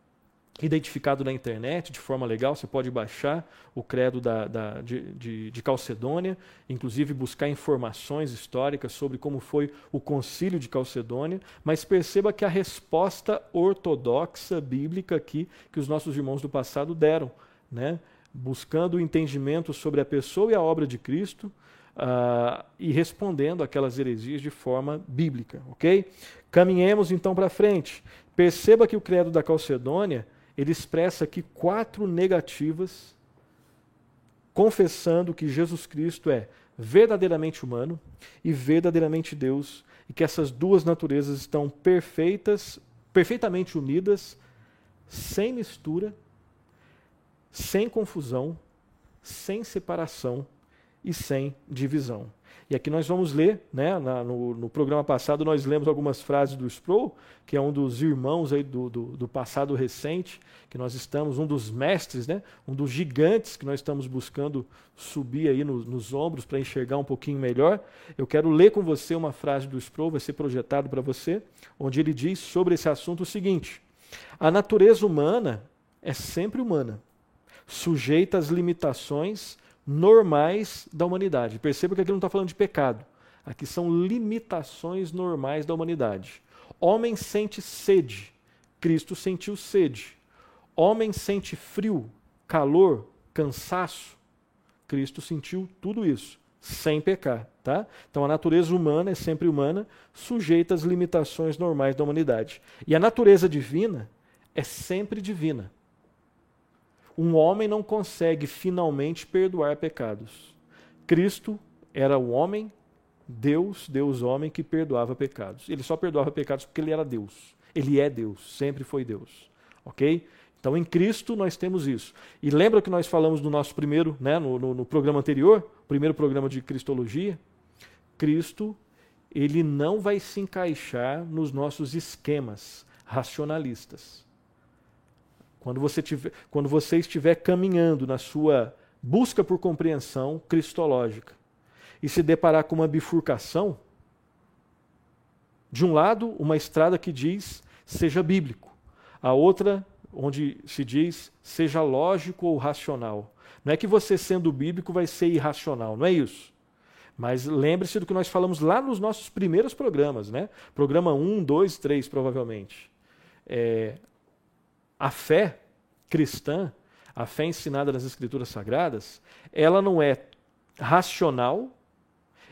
identificado na internet de forma legal. Você pode baixar o credo da, da, de, de, de, Calcedônia, inclusive buscar informações históricas sobre como foi o concílio de Calcedônia, mas perceba que a resposta ortodoxa bíblica aqui que os nossos irmãos do passado deram, né? buscando o entendimento sobre a pessoa e a obra de Cristo. Uh, e respondendo aquelas heresias de forma bíblica, ok? Caminhemos então para frente. Perceba que o credo da Calcedônia ele expressa aqui quatro negativas, confessando que Jesus Cristo é verdadeiramente humano e verdadeiramente Deus, e que essas duas naturezas estão perfeitas, perfeitamente unidas, sem mistura, sem confusão, sem separação e sem divisão. E aqui nós vamos ler, né, na, no, no, programa passado nós lemos algumas frases do Sproul, que é um dos irmãos aí do, do, do, passado recente, que nós estamos, um dos mestres, né, um dos gigantes que nós estamos buscando subir aí no, nos ombros para enxergar um pouquinho melhor. Eu quero ler com você uma frase do Sproul, vai ser projetado para você, onde ele diz sobre esse assunto o seguinte: A natureza humana é sempre humana, sujeita às limitações normais da humanidade. Perceba que aqui não está falando de pecado. Aqui são limitações normais da humanidade. Homem sente sede, Cristo sentiu sede. Homem sente frio, calor, cansaço, Cristo sentiu tudo isso, sem pecar. Tá? Então a natureza humana é sempre humana, sujeita às limitações normais da humanidade. E a natureza divina é sempre divina um homem não consegue finalmente perdoar pecados. Cristo era o homem, Deus, Deus homem, que perdoava pecados. Ele só perdoava pecados porque ele era Deus. Ele é Deus, sempre foi Deus. Ok? Então, em Cristo nós temos isso. E lembra que nós falamos no nosso primeiro, né, no, no, no programa anterior, primeiro programa de Cristologia? Cristo, ele não vai se encaixar nos nossos esquemas racionalistas. Quando você, tiver, quando você estiver caminhando na sua busca por compreensão cristológica e se deparar com uma bifurcação, de um lado, uma estrada que diz seja bíblico, a outra, onde se diz seja lógico ou racional. Não é que você, sendo bíblico, vai ser irracional, não é isso. Mas lembre-se do que nós falamos lá nos nossos primeiros programas, né? Programa 1, 2, 3, provavelmente. É, a fé cristã, a fé ensinada nas Escrituras Sagradas, ela não é racional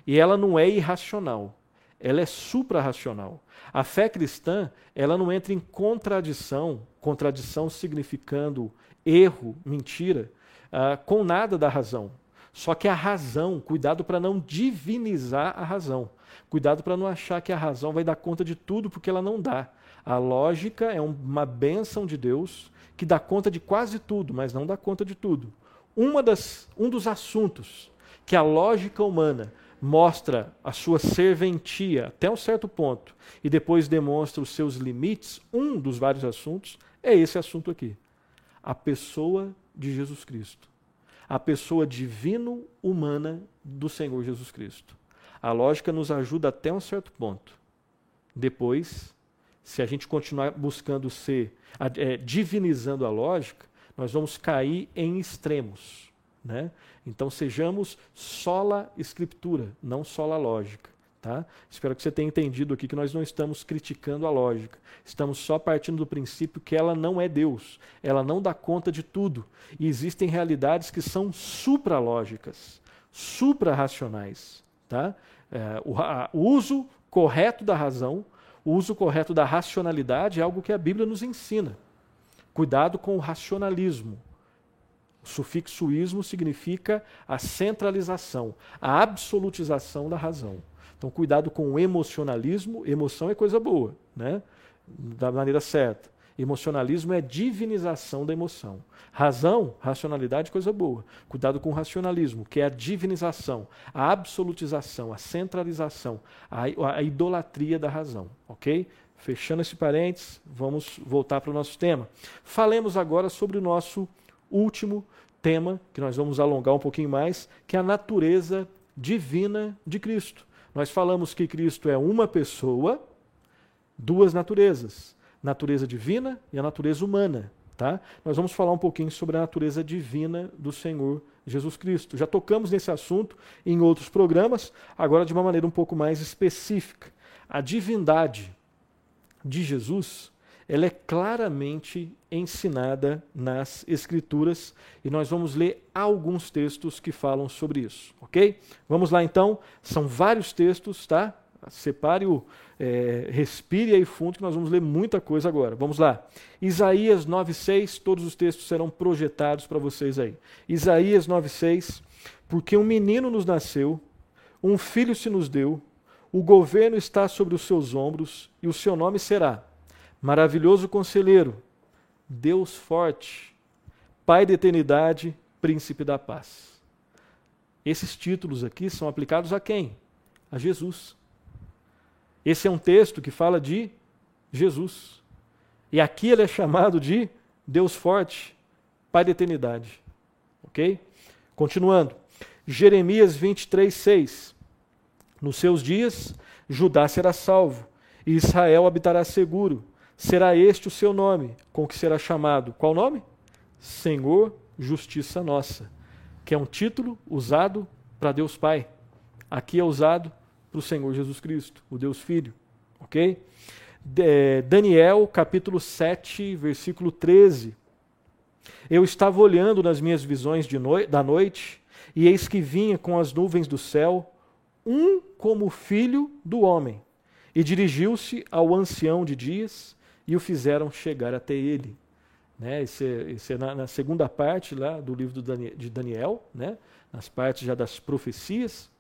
e ela não é irracional. Ela é suprarracional. A fé cristã, ela não entra em contradição, contradição significando erro, mentira, uh, com nada da razão. Só que a razão, cuidado para não divinizar a razão. Cuidado para não achar que a razão vai dar conta de tudo, porque ela não dá. A lógica é uma bênção de Deus que dá conta de quase tudo, mas não dá conta de tudo. Uma das, um dos assuntos que a lógica humana mostra a sua serventia até um certo ponto e depois demonstra os seus limites, um dos vários assuntos é esse assunto aqui. A pessoa de Jesus Cristo. A pessoa divino-humana do Senhor Jesus Cristo. A lógica nos ajuda até um certo ponto. Depois, se a gente continuar buscando ser, é, divinizando a lógica, nós vamos cair em extremos. Né? Então sejamos sola escritura, não sola lógica. Tá? Espero que você tenha entendido aqui que nós não estamos criticando a lógica. Estamos só partindo do princípio que ela não é Deus. Ela não dá conta de tudo. E existem realidades que são supralógicas, suprarracionais. Tá? É, o, o uso correto da razão, o uso correto da racionalidade é algo que a Bíblia nos ensina. Cuidado com o racionalismo. O sufixo ismo significa a centralização, a absolutização da razão. Então, cuidado com o emocionalismo. Emoção é coisa boa, né? da maneira certa. Emocionalismo é divinização da emoção. Razão, racionalidade, coisa boa. Cuidado com o racionalismo, que é a divinização, a absolutização, a centralização, a, a idolatria da razão. Ok? Fechando esse parênteses, vamos voltar para o nosso tema. Falemos agora sobre o nosso último tema, que nós vamos alongar um pouquinho mais, que é a natureza divina de Cristo. Nós falamos que Cristo é uma pessoa, duas naturezas, natureza divina e a natureza humana. Tá? Nós vamos falar um pouquinho sobre a natureza divina do Senhor Jesus Cristo. Já tocamos nesse assunto em outros programas, agora de uma maneira um pouco mais específica. A divindade de Jesus ela é claramente ensinada nas Escrituras e nós vamos ler alguns textos que falam sobre isso, ok? Vamos lá então, são vários textos, tá? Separe o, é, respire aí fundo que nós vamos ler muita coisa agora. Vamos lá. Isaías 9,6, todos os textos serão projetados para vocês aí. Isaías 9,6, porque um menino nos nasceu, um filho se nos deu, o governo está sobre os seus ombros e o seu nome será Maravilhoso Conselheiro, Deus Forte, Pai da Eternidade, Príncipe da Paz. Esses títulos aqui são aplicados a quem? A Jesus. Esse é um texto que fala de Jesus. E aqui ele é chamado de Deus Forte, Pai da Eternidade. Ok? Continuando. Jeremias 23, 6. Nos seus dias, Judá será salvo, e Israel habitará seguro será este o seu nome, com que será chamado. Qual nome? Senhor Justiça Nossa, que é um título usado para Deus Pai. Aqui é usado para o Senhor Jesus Cristo, o Deus Filho. Ok? De, Daniel, capítulo 7, versículo 13. Eu estava olhando nas minhas visões no... da noite, e eis que vinha com as nuvens do céu um como filho do homem, e dirigiu-se ao ancião de dias e o fizeram chegar até ele. Né? Isso é, isso é na, na, segunda parte lá do livro do de Daniel, né? nas partes já das profecias.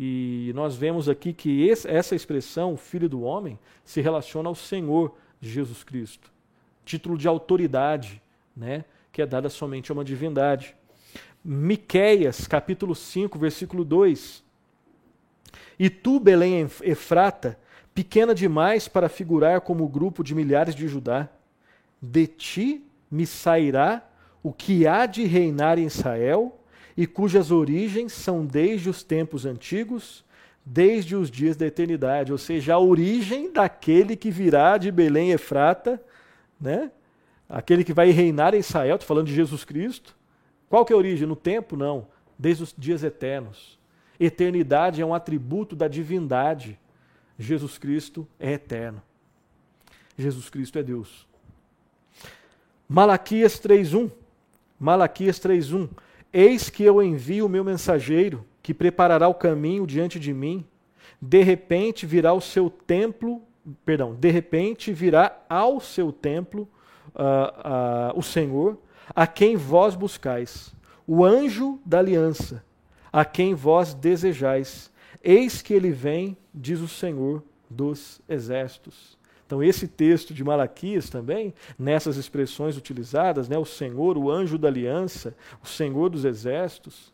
E nós vemos aqui que esse, essa expressão, filho do homem, se relaciona ao Senhor Jesus Cristo. Título de autoridade, né? que é dada somente a uma divindade. Miqueias, capítulo 5, versículo 2. E tu, Belém Efrata, pequena demais para figurar como grupo de milhares de Judá. De ti me sairá o que há de reinar em Israel, e cujas origens são desde os tempos antigos, desde os dias da eternidade, ou seja, a origem daquele que virá de Belém Efrata, né? Aquele que vai reinar em Israel, estou falando de Jesus Cristo. Qual que é a origem? No tempo? Não. Desde os dias eternos. Eternidade é um atributo da divindade. Jesus Cristo é eterno. Jesus Cristo é Deus. Malaquias 3:1. Malaquias 3:1. Eis que eu envio o meu mensageiro, que preparará o caminho diante de mim. De repente virá o seu templo, perdão, de repente virá ao seu templo uh, uh, o Senhor, a quem vós buscais, o anjo da aliança, a quem vós desejais. Eis que ele vem, diz o Senhor dos exércitos. Então, esse texto de Malaquias também, nessas expressões utilizadas, né, o Senhor, o anjo da aliança, o Senhor dos exércitos,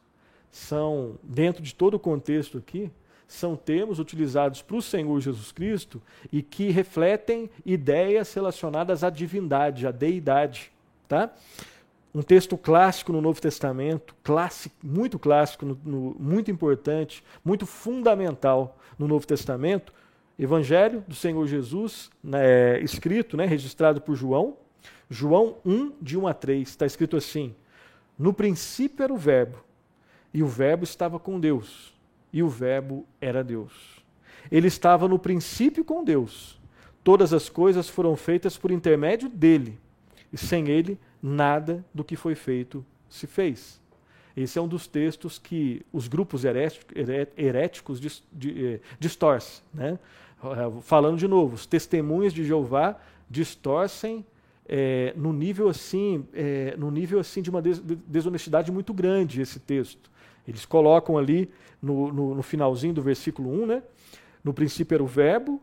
são, dentro de todo o contexto aqui, são termos utilizados para o Senhor Jesus Cristo e que refletem ideias relacionadas à divindade, à deidade. Tá? um texto clássico no Novo Testamento, clássico, muito clássico, no, no, muito importante, muito fundamental no Novo Testamento, Evangelho do Senhor Jesus, né, escrito, né, registrado por João, João 1, de 1 a 3, está escrito assim: No princípio era o Verbo, e o Verbo estava com Deus, e o Verbo era Deus. ele estava no princípio com Deus. Todas as coisas foram feitas por intermédio dele, e sem ele, nada do que foi feito se fez. Esse é um dos textos que os grupos heréticos eh, distorcem. Né? Eh, falando de novo, os testemunhas de Jeová distorcem é, no nível assim, é, no nível assim de uma desonestidade muito grande esse texto. Eles colocam ali no, no, no, finalzinho do versículo 1, né? No princípio era o verbo,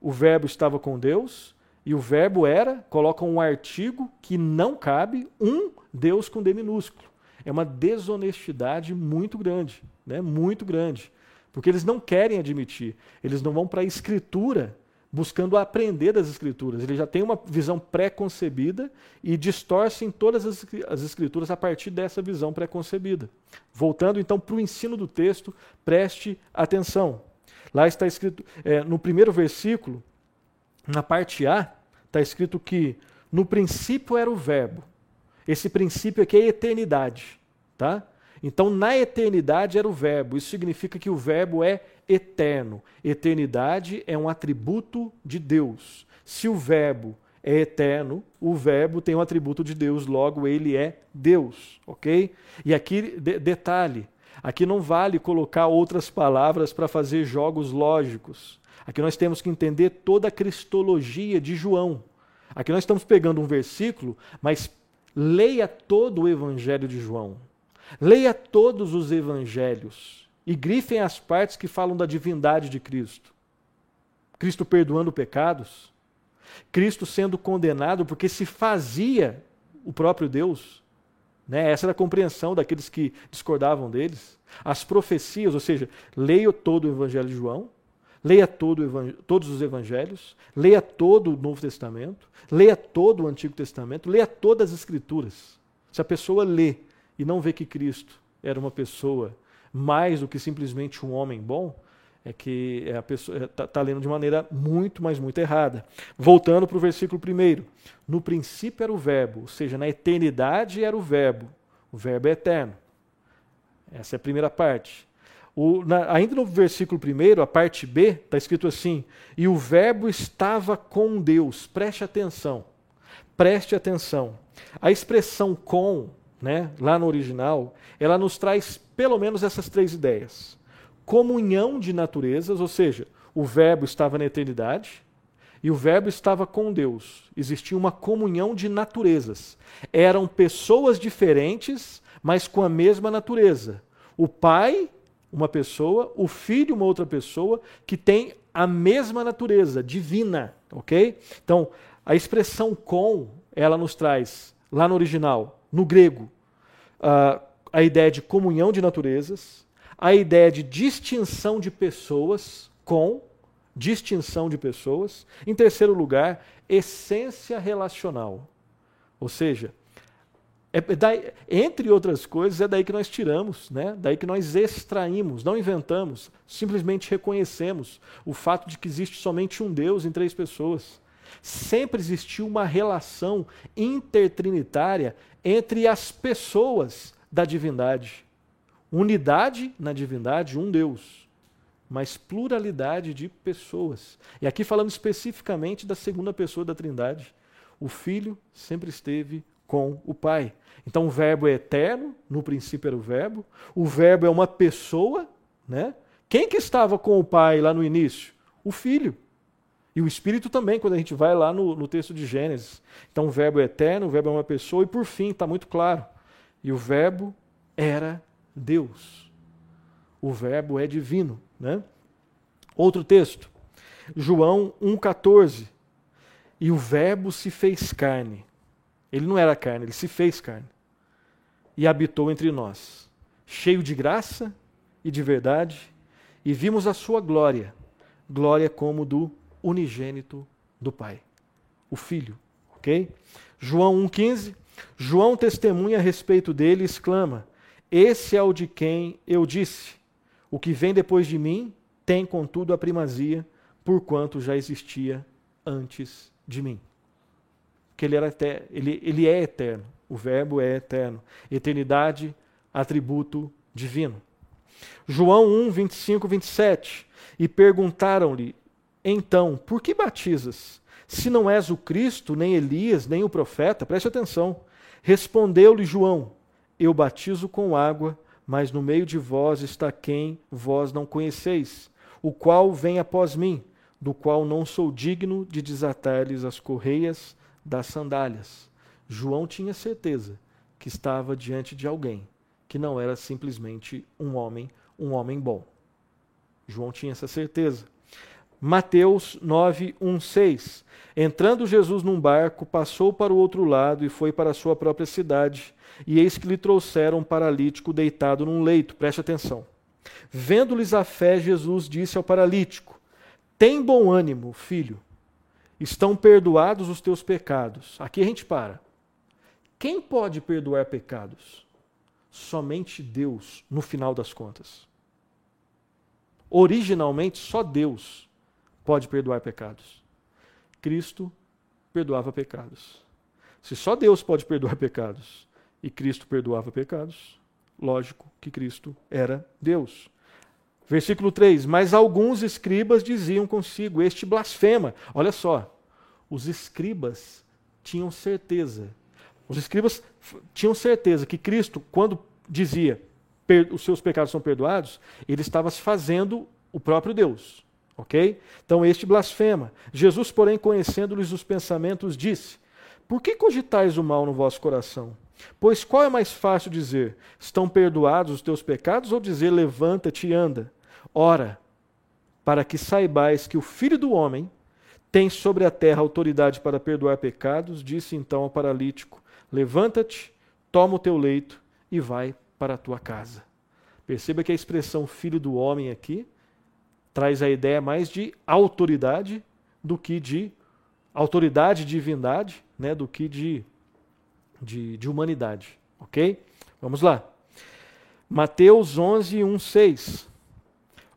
o verbo estava com Deus, e o verbo era, colocam um artigo que não cabe, um Deus com D minúsculo. É uma desonestidade muito grande, né? Muito grande. Porque eles não querem admitir. Eles não vão para a escritura buscando aprender das Escrituras. Ele já tem uma visão pré-concebida e distorcem todas as, as Escrituras a partir dessa visão pré-concebida. Voltando então para o ensino do texto, preste atenção. Lá está escrito, é, no primeiro versículo, na parte A, está escrito que no princípio era o Verbo. Esse princípio aqui é eternidade. Tá? Então, na eternidade era o Verbo. Isso significa que o Verbo é eterno. Eternidade é um atributo de Deus. Se o Verbo é eterno, o Verbo tem um atributo de Deus, logo ele é Deus, ok? E aqui, de, detalhe: aqui não vale colocar outras palavras para fazer jogos lógicos. Aqui nós temos que entender toda a cristologia de João. Aqui nós estamos pegando um versículo, mas leia todo o Evangelho de João. Leia todos os evangelhos e grifem as partes que falam da divindade de Cristo. Cristo perdoando pecados, Cristo sendo condenado porque se fazia o próprio Deus. Né? Essa era a compreensão daqueles que discordavam deles. As profecias, ou seja, leia todo o Evangelho de João, leia todo todos os Evangelhos, leia todo o Novo Testamento, leia todo o Antigo Testamento, leia todas as Escrituras. Se a pessoa lê e não vê que Cristo era uma pessoa mais do que simplesmente um homem bom, é que a pessoa está tá lendo de maneira muito, mas muito errada. Voltando para o versículo primeiro. No princípio era o verbo, ou seja, na eternidade era o verbo. O verbo é eterno. Essa é a primeira parte. O, na, ainda no versículo primeiro, a parte B, está escrito assim: E o verbo estava com Deus. Preste atenção. Preste atenção. A expressão com né, lá no original, ela nos traz pelo menos essas três ideias. Comunhão de naturezas, ou seja, o Verbo estava na eternidade e o Verbo estava com Deus. Existia uma comunhão de naturezas. Eram pessoas diferentes, mas com a mesma natureza. O Pai, uma pessoa, o Filho, uma outra pessoa, que tem a mesma natureza, divina. Ok? Então, a expressão com, ela nos traz, lá no original, no grego, uh, a ideia de comunhão de naturezas, a ideia de distinção de pessoas com distinção de pessoas. Em terceiro lugar, essência relacional. Ou seja, é daí, entre outras coisas, é daí que nós tiramos, né? daí que nós extraímos, não inventamos, simplesmente reconhecemos o fato de que existe somente um Deus em três pessoas. Sempre existiu uma relação intertrinitária entre as pessoas da divindade. Unidade na divindade, um Deus, mas pluralidade de pessoas. E aqui falando especificamente da segunda pessoa da Trindade. O Filho sempre esteve com o Pai. Então o Verbo é eterno, no princípio era o Verbo. O Verbo é uma pessoa, né? Quem que estava com o Pai lá no início? O Filho. E o Espírito também, quando a gente vai lá no, no texto de Gênesis. Então, o Verbo é eterno, o Verbo é uma pessoa, e por fim, está muito claro. E o Verbo era Deus. O Verbo é divino. Né? Outro texto, João 1,14. E o Verbo se fez carne. Ele não era carne, ele se fez carne. E habitou entre nós, cheio de graça e de verdade, e vimos a sua glória glória como do unigênito do Pai, o Filho, ok? João 1,15, João testemunha a respeito dele e exclama: Esse é o de quem eu disse: O que vem depois de mim tem, contudo, a primazia, porquanto já existia antes de mim. Que ele, era eterno, ele, ele é eterno, o Verbo é eterno. Eternidade, atributo divino. João 1, 25, 27. E perguntaram-lhe, então, por que batizas? Se não és o Cristo, nem Elias, nem o profeta, preste atenção. Respondeu-lhe João: Eu batizo com água, mas no meio de vós está quem vós não conheceis, o qual vem após mim, do qual não sou digno de desatar-lhes as correias das sandálias. João tinha certeza que estava diante de alguém que não era simplesmente um homem, um homem bom. João tinha essa certeza. Mateus 9, 1, 6. Entrando Jesus num barco, passou para o outro lado e foi para a sua própria cidade. E eis que lhe trouxeram um paralítico deitado num leito. Preste atenção. Vendo-lhes a fé, Jesus disse ao paralítico: Tem bom ânimo, filho. Estão perdoados os teus pecados. Aqui a gente para. Quem pode perdoar pecados? Somente Deus, no final das contas. Originalmente, só Deus pode perdoar pecados. Cristo perdoava pecados. Se só Deus pode perdoar pecados e Cristo perdoava pecados, lógico que Cristo era Deus. Versículo 3: Mas alguns escribas diziam consigo: Este blasfema. Olha só, os escribas tinham certeza os escribas tinham certeza que Cristo, quando dizia os seus pecados são perdoados, ele estava se fazendo o próprio Deus. Ok? Então este blasfema. Jesus, porém, conhecendo-lhes os pensamentos, disse: Por que cogitais o mal no vosso coração? Pois qual é mais fácil dizer: Estão perdoados os teus pecados, ou dizer: Levanta-te e anda? Ora, para que saibais que o Filho do Homem tem sobre a terra autoridade para perdoar pecados, disse então ao paralítico: Levanta-te, toma o teu leito e vai para a tua casa. Perceba que a expressão filho do homem aqui traz a ideia mais de autoridade do que de autoridade, divindade, né, do que de, de, de humanidade. Ok? Vamos lá. Mateus 11, 1, 6.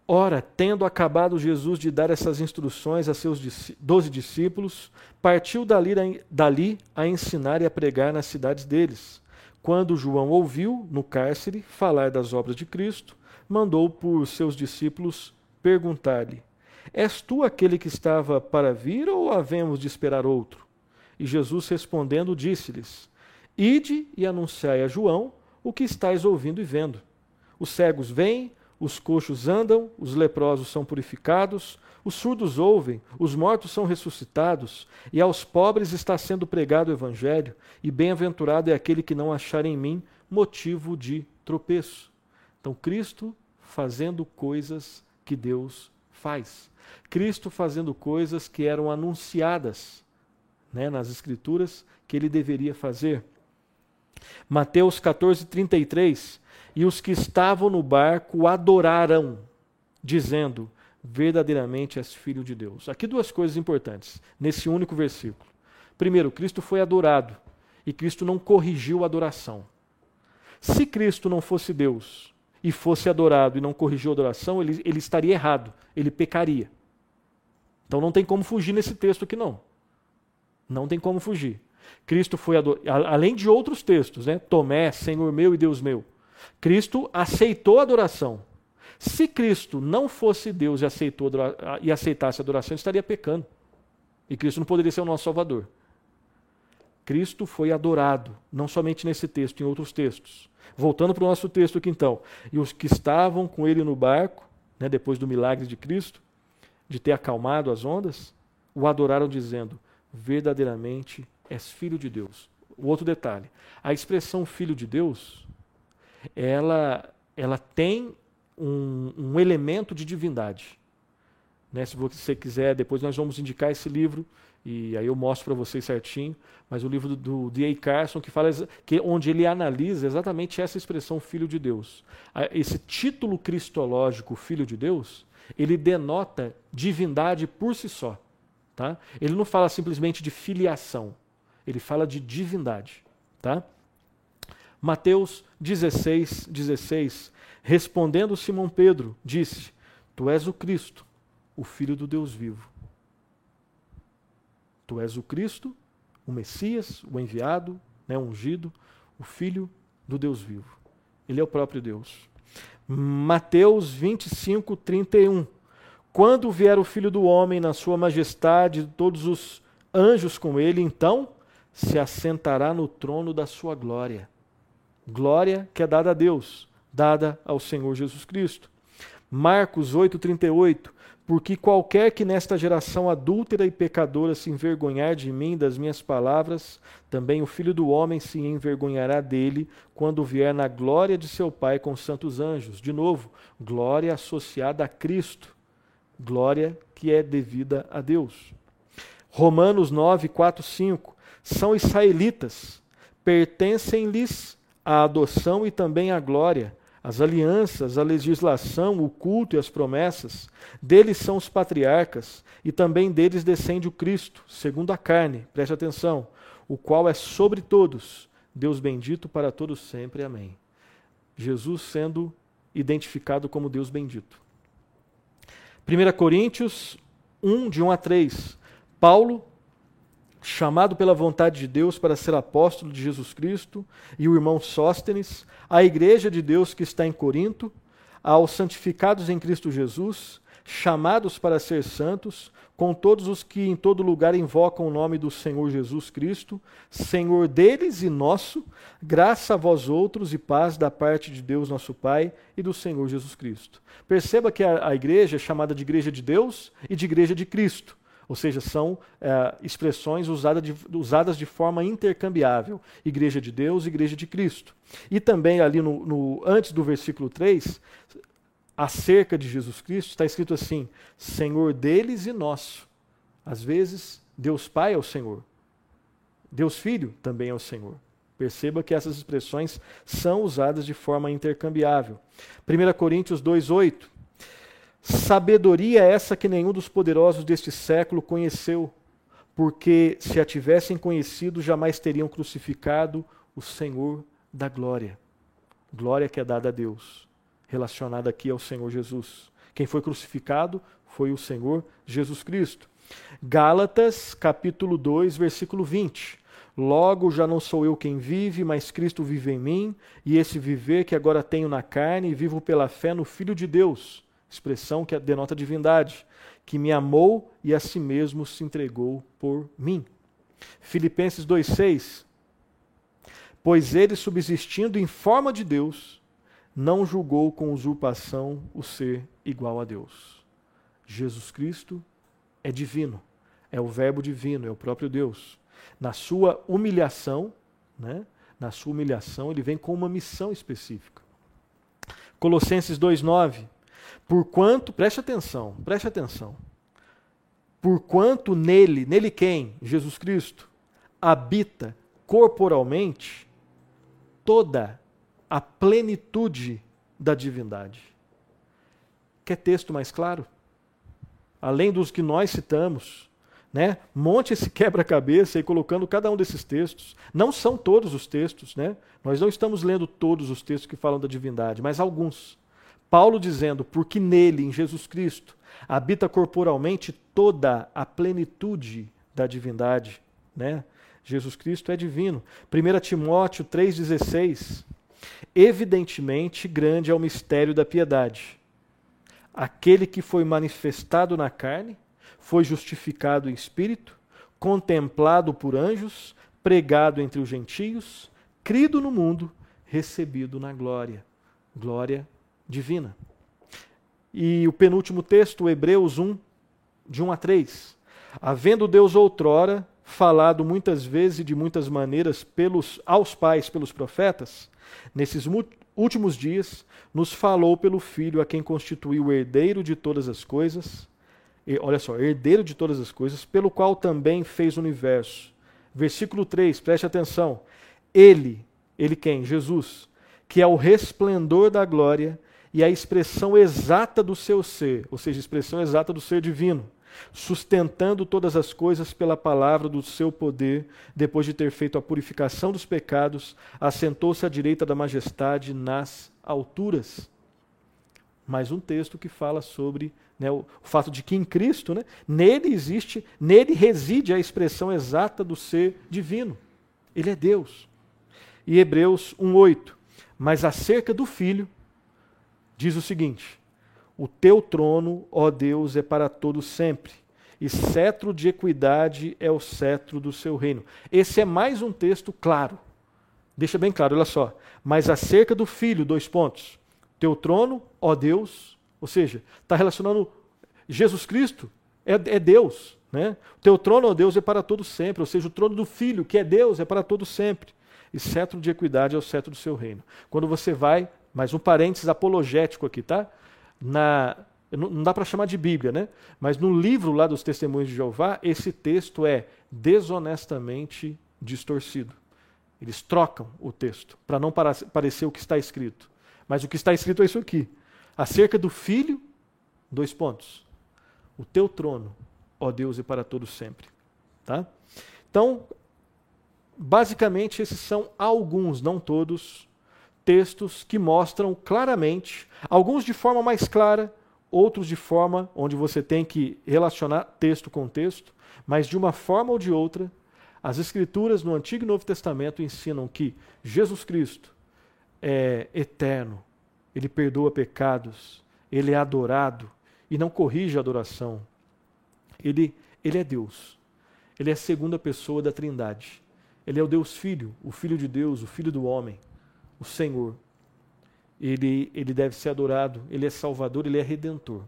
Ora, tendo acabado Jesus de dar essas instruções a seus doze discípulos, partiu dali, dali a ensinar e a pregar nas cidades deles. Quando João ouviu, no cárcere, falar das obras de Cristo, mandou por seus discípulos perguntar-lhe: És tu aquele que estava para vir ou havemos de esperar outro? E Jesus respondendo, disse-lhes: Ide e anunciai a João o que estáis ouvindo e vendo. Os cegos vêm, os coxos andam, os leprosos são purificados, os surdos ouvem, os mortos são ressuscitados, e aos pobres está sendo pregado o evangelho, e bem-aventurado é aquele que não achar em mim motivo de tropeço. Então, Cristo fazendo coisas que Deus faz. Cristo fazendo coisas que eram anunciadas né, nas Escrituras que ele deveria fazer. Mateus 14, 33 e os que estavam no barco adoraram, dizendo: Verdadeiramente és filho de Deus. Aqui duas coisas importantes nesse único versículo. Primeiro, Cristo foi adorado e Cristo não corrigiu a adoração. Se Cristo não fosse Deus e fosse adorado e não corrigiu a adoração, ele, ele estaria errado, ele pecaria. Então não tem como fugir nesse texto aqui, não. Não tem como fugir. Cristo foi adorado, além de outros textos, né? Tomé, Senhor meu e Deus meu. Cristo aceitou a adoração. Se Cristo não fosse Deus e, aceitou, e aceitasse a adoração, estaria pecando. E Cristo não poderia ser o nosso Salvador. Cristo foi adorado, não somente nesse texto, em outros textos. Voltando para o nosso texto aqui então. E os que estavam com ele no barco, né, depois do milagre de Cristo, de ter acalmado as ondas, o adoraram dizendo: verdadeiramente és filho de Deus. O outro detalhe: a expressão filho de Deus ela, ela tem um, um elemento de divindade. Né? Se você quiser, depois nós vamos indicar esse livro e aí eu mostro para vocês certinho. Mas o livro do D.A. Carson que fala que onde ele analisa exatamente essa expressão Filho de Deus, esse título cristológico Filho de Deus, ele denota divindade por si só, tá? Ele não fala simplesmente de filiação, ele fala de divindade, tá? Mateus 16, 16. Respondendo Simão Pedro, disse: Tu és o Cristo, o Filho do Deus vivo. Tu és o Cristo, o Messias, o enviado, né, ungido, o Filho do Deus vivo. Ele é o próprio Deus. Mateus 25, 31. Quando vier o Filho do Homem na sua majestade, todos os anjos com ele, então se assentará no trono da sua glória. Glória que é dada a Deus, dada ao Senhor Jesus Cristo. Marcos 8,38 Porque qualquer que nesta geração adúltera e pecadora se envergonhar de mim, das minhas palavras, também o Filho do Homem se envergonhará dele, quando vier na glória de seu Pai com os santos anjos. De novo, glória associada a Cristo, glória que é devida a Deus. Romanos 9, 4, 5 são israelitas, pertencem-lhes a adoção e também a glória, as alianças, a legislação, o culto e as promessas. Deles são os patriarcas, e também deles descende o Cristo, segundo a carne, preste atenção, o qual é sobre todos, Deus bendito para todos sempre. Amém. Jesus sendo identificado como Deus bendito. 1 Coríntios 1, de 1 a 3. Paulo, chamado pela vontade de Deus para ser apóstolo de Jesus Cristo, e o irmão Sóstenes, à igreja de Deus que está em Corinto, aos santificados em Cristo Jesus, chamados para ser santos, com todos os que em todo lugar invocam o nome do Senhor Jesus Cristo, Senhor deles e nosso, graça a vós outros e paz da parte de Deus nosso Pai e do Senhor Jesus Cristo. Perceba que a, a igreja é chamada de igreja de Deus e de igreja de Cristo. Ou seja, são é, expressões usada de, usadas de forma intercambiável. Igreja de Deus, Igreja de Cristo. E também ali no, no, antes do versículo 3, acerca de Jesus Cristo, está escrito assim: Senhor deles e nosso. Às vezes, Deus Pai é o Senhor. Deus Filho também é o Senhor. Perceba que essas expressões são usadas de forma intercambiável. 1 Coríntios 2,8 Sabedoria é essa que nenhum dos poderosos deste século conheceu, porque se a tivessem conhecido, jamais teriam crucificado o Senhor da glória. Glória que é dada a Deus, relacionada aqui ao Senhor Jesus. Quem foi crucificado foi o Senhor Jesus Cristo. Gálatas, capítulo 2, versículo 20. Logo já não sou eu quem vive, mas Cristo vive em mim, e esse viver que agora tenho na carne, vivo pela fé no Filho de Deus expressão que denota divindade, que me amou e a si mesmo se entregou por mim. Filipenses 2,6 Pois ele, subsistindo em forma de Deus, não julgou com usurpação o ser igual a Deus. Jesus Cristo é divino, é o Verbo divino, é o próprio Deus. Na sua humilhação, né, na sua humilhação, ele vem com uma missão específica. Colossenses 2,9 Porquanto, preste atenção, preste atenção. Porquanto nele, nele quem? Jesus Cristo, habita corporalmente toda a plenitude da divindade. Quer texto mais claro? Além dos que nós citamos, né? Monte esse quebra-cabeça e colocando cada um desses textos. Não são todos os textos, né? Nós não estamos lendo todos os textos que falam da divindade, mas alguns. Paulo dizendo, porque nele, em Jesus Cristo, habita corporalmente toda a plenitude da divindade, né? Jesus Cristo é divino. 1 Timóteo 3,16. Evidentemente, grande é o mistério da piedade. Aquele que foi manifestado na carne, foi justificado em espírito, contemplado por anjos, pregado entre os gentios, crido no mundo, recebido na glória. Glória divina. E o penúltimo texto, Hebreus 1, de 1 a 3. Havendo Deus outrora falado muitas vezes e de muitas maneiras pelos, aos pais pelos profetas, nesses últimos dias nos falou pelo Filho, a quem constituiu o herdeiro de todas as coisas, e, olha só, herdeiro de todas as coisas, pelo qual também fez o universo. Versículo 3, preste atenção. Ele, ele quem? Jesus, que é o resplendor da glória e a expressão exata do seu ser, ou seja, a expressão exata do ser divino, sustentando todas as coisas pela palavra do seu poder, depois de ter feito a purificação dos pecados, assentou-se à direita da majestade nas alturas. Mais um texto que fala sobre né, o, fato de que em Cristo, né, nele existe, nele reside a expressão exata do ser divino. Ele é Deus. E Hebreus 1:8. Mas acerca do Filho, diz o seguinte: O teu trono, ó Deus, é para todo sempre, e cetro de equidade é o cetro do seu reino. Esse é mais um texto claro. Deixa bem claro, olha só. Mas acerca do filho, dois pontos. Teu trono, ó Deus, ou seja, está relacionando Jesus Cristo, é, é Deus. Né? Teu trono, ó Deus, é para todo sempre, ou seja, o trono do filho, que é Deus, é para todo sempre. E cetro de equidade é o cetro do seu reino. Quando você vai, mais um parênteses apologético aqui, tá? Na, não dá para chamar de Bíblia, né? Mas no livro lá dos Testemunhos de Jeová, esse texto é desonestamente distorcido. Eles trocam o texto para não parecer o que está escrito. Mas o que está escrito é isso aqui. Acerca do filho, dois pontos. O teu trono, ó Deus, é para todos sempre. Tá? Então, basicamente, esses são alguns, não todos, textos que mostram claramente, alguns de forma mais clara, outros de forma onde você tem que relacionar texto com texto, mas de uma forma ou de outra, as Escrituras no Antigo e Novo Testamento ensinam que Jesus Cristo é eterno, ele perdoa pecados, ele é adorado e não corrige a adoração. Ele, ele é Deus. Ele é a segunda pessoa da Trindade. Ele é o Deus Filho, o Filho de Deus, o Filho do homem, o Senhor. Ele, ele deve ser adorado, ele é Salvador, ele é Redentor.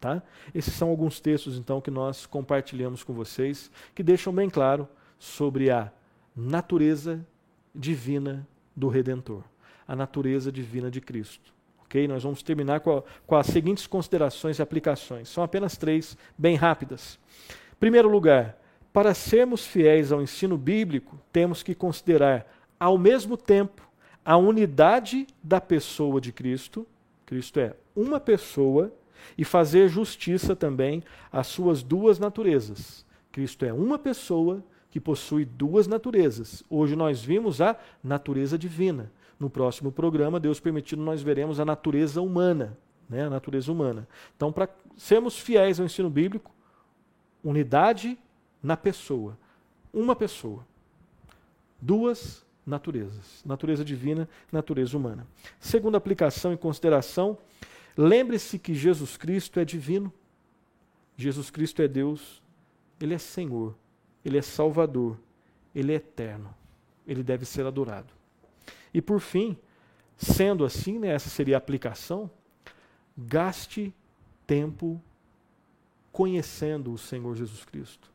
Tá? Esses são alguns textos, então, que nós compartilhamos com vocês, que deixam bem claro sobre a natureza divina do Redentor, a natureza divina de Cristo. Ok? Nós vamos terminar com, a, com as seguintes considerações e aplicações. São apenas três, bem rápidas. Primeiro lugar, para sermos fiéis ao ensino bíblico, temos que considerar, ao mesmo tempo, a unidade da pessoa de Cristo. Cristo é uma pessoa e fazer justiça também às suas duas naturezas. Cristo é uma pessoa que possui duas naturezas. Hoje nós vimos a natureza divina. No próximo programa, Deus permitindo, nós veremos a natureza humana, né? A natureza humana. Então, para sermos fiéis ao ensino bíblico, unidade na pessoa, uma pessoa, duas naturezas, natureza divina, natureza humana. Segunda aplicação e consideração, lembre-se que Jesus Cristo é divino. Jesus Cristo é Deus, ele é Senhor. Ele é Salvador, Ele é eterno, Ele deve ser adorado. E por fim, sendo assim, né, essa seria a aplicação, gaste tempo conhecendo o Senhor Jesus Cristo.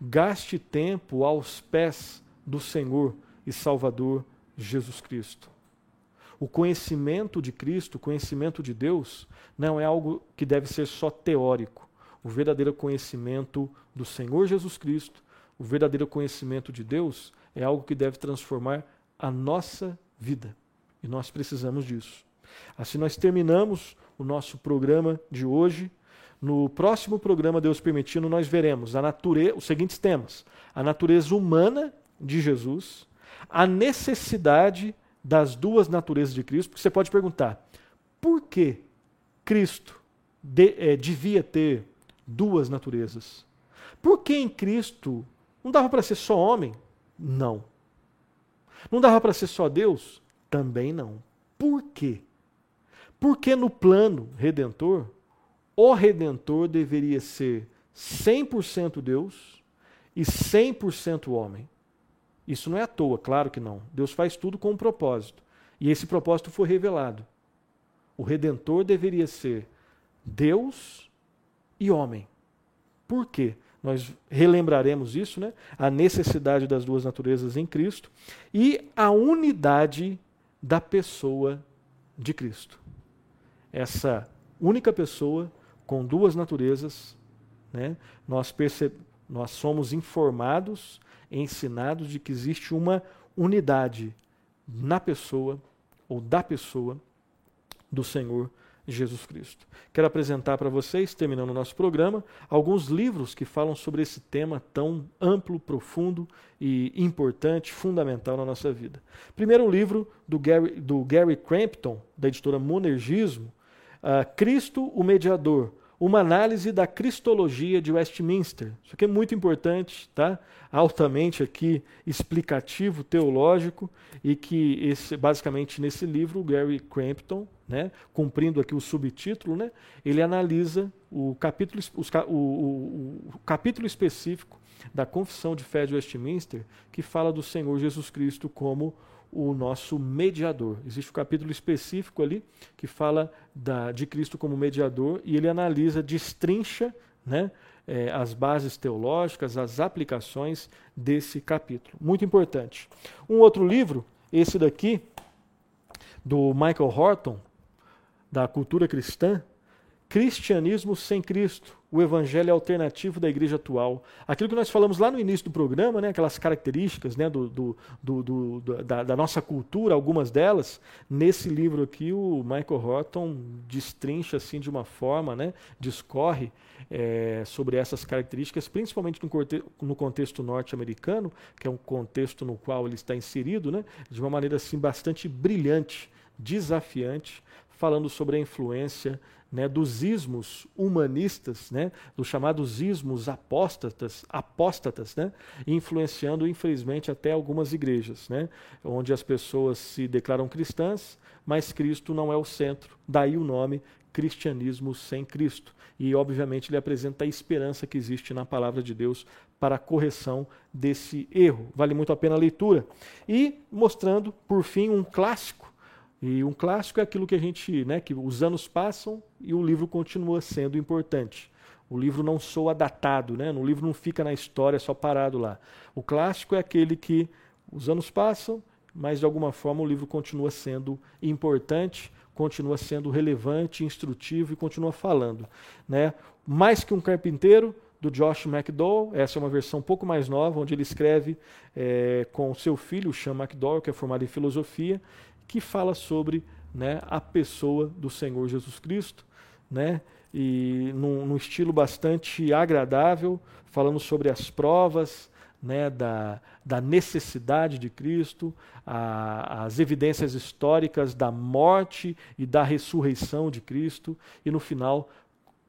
Gaste tempo aos pés do Senhor e Salvador Jesus Cristo. O conhecimento de Cristo, o conhecimento de Deus, não é algo que deve ser só teórico o verdadeiro conhecimento do Senhor Jesus Cristo, o verdadeiro conhecimento de Deus, é algo que deve transformar a nossa vida. E nós precisamos disso. Assim, nós terminamos o nosso programa de hoje. No próximo programa, Deus permitindo, nós veremos a natureza, os seguintes temas: a natureza humana de Jesus, a necessidade das duas naturezas de Cristo. Porque você pode perguntar: por que Cristo de, é, devia ter duas naturezas. Por que em Cristo não dava para ser só homem? Não. Não dava para ser só Deus? Também não. Por quê? Porque no plano redentor, o redentor deveria ser 100% Deus e 100% homem. Isso não é à toa, claro que não. Deus faz tudo com um propósito. E esse propósito foi revelado. O redentor deveria ser Deus e homem. Por quê? Nós relembraremos isso, né? A necessidade das duas naturezas em Cristo e a unidade da pessoa de Cristo. Essa única pessoa com duas naturezas, né? Nós nós somos informados, ensinados de que existe uma unidade na pessoa ou da pessoa do Senhor Jesus Cristo. Quero apresentar para vocês, terminando o nosso programa, alguns livros que falam sobre esse tema tão amplo, profundo e importante, fundamental na nossa vida. Primeiro, livro do Gary, do Gary Crampton, da editora Monergismo, uh, Cristo, o Mediador, uma análise da cristologia de Westminster. Isso aqui é muito importante, tá? altamente aqui explicativo, teológico, e que esse, basicamente nesse livro o Gary Crampton né, cumprindo aqui o subtítulo, né, ele analisa o capítulo, os, o, o, o capítulo específico da Confissão de Fé de Westminster, que fala do Senhor Jesus Cristo como o nosso mediador. Existe um capítulo específico ali que fala da, de Cristo como mediador e ele analisa, destrincha né, é, as bases teológicas, as aplicações desse capítulo. Muito importante. Um outro livro, esse daqui, do Michael Horton, da cultura cristã, Cristianismo sem Cristo, o evangelho alternativo da igreja atual. Aquilo que nós falamos lá no início do programa, né, aquelas características né, do, do, do, do da, da, nossa cultura, algumas delas, nesse livro aqui o Michael Horton destrincha assim de uma forma, né, discorre é, sobre essas características, principalmente no, no contexto norte-americano, que é um contexto no qual ele está inserido, né, de uma maneira assim bastante brilhante, desafiante, falando sobre a influência né, dos ismos humanistas, né, dos chamados ismos apóstatas, apóstatas, né, influenciando infelizmente até algumas igrejas, né, onde as pessoas se declaram cristãs, mas Cristo não é o centro. Daí o nome cristianismo sem Cristo. E obviamente ele apresenta a esperança que existe na palavra de Deus para a correção desse erro. Vale muito a pena a leitura. E mostrando, por fim, um clássico e um clássico é aquilo que a gente, né, que os anos passam e o livro continua sendo importante. O livro não soa datado, né? O livro não fica na história só parado lá. O clássico é aquele que os anos passam, mas de alguma forma o livro continua sendo importante, continua sendo relevante, instrutivo e continua falando, né? Mais que um carpinteiro, do Josh McDowell. Essa é uma versão um pouco mais nova, onde ele escreve é, com seu filho, Sean McDowell, que é formado em filosofia, que fala sobre né, a pessoa do Senhor Jesus Cristo, né, e num, num estilo bastante agradável, falando sobre as provas, né, da, da, necessidade de Cristo, a, as evidências históricas da morte e da ressurreição de Cristo, e no final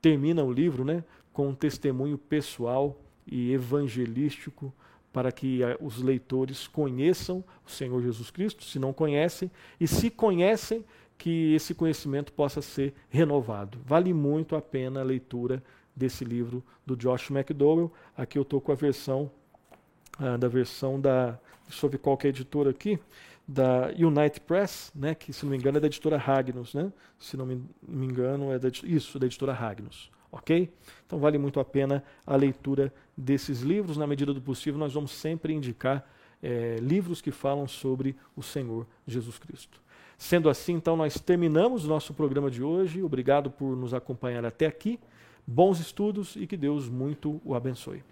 termina o livro né, com um testemunho pessoal e evangelístico para que eh, os leitores conheçam o Senhor Jesus Cristo, se não conhecem, e se conhecem, que esse conhecimento possa ser renovado. Vale muito a pena a leitura desse livro do Josh McDowell. Aqui eu estou com a versão ah, da versão da. Ver qual que é a editora aqui. Da United Press, né, que se não me engano é da editora Ragnos, né? Se não me, me engano é da, isso, da editora Ragnos. Ok? Então vale muito a pena a leitura desses livros. Na medida do possível, nós vamos sempre indicar é, livros que falam sobre o Senhor Jesus Cristo. Sendo assim, então, nós terminamos o nosso programa de hoje. Obrigado por nos acompanhar até aqui. Bons estudos e que Deus muito o abençoe.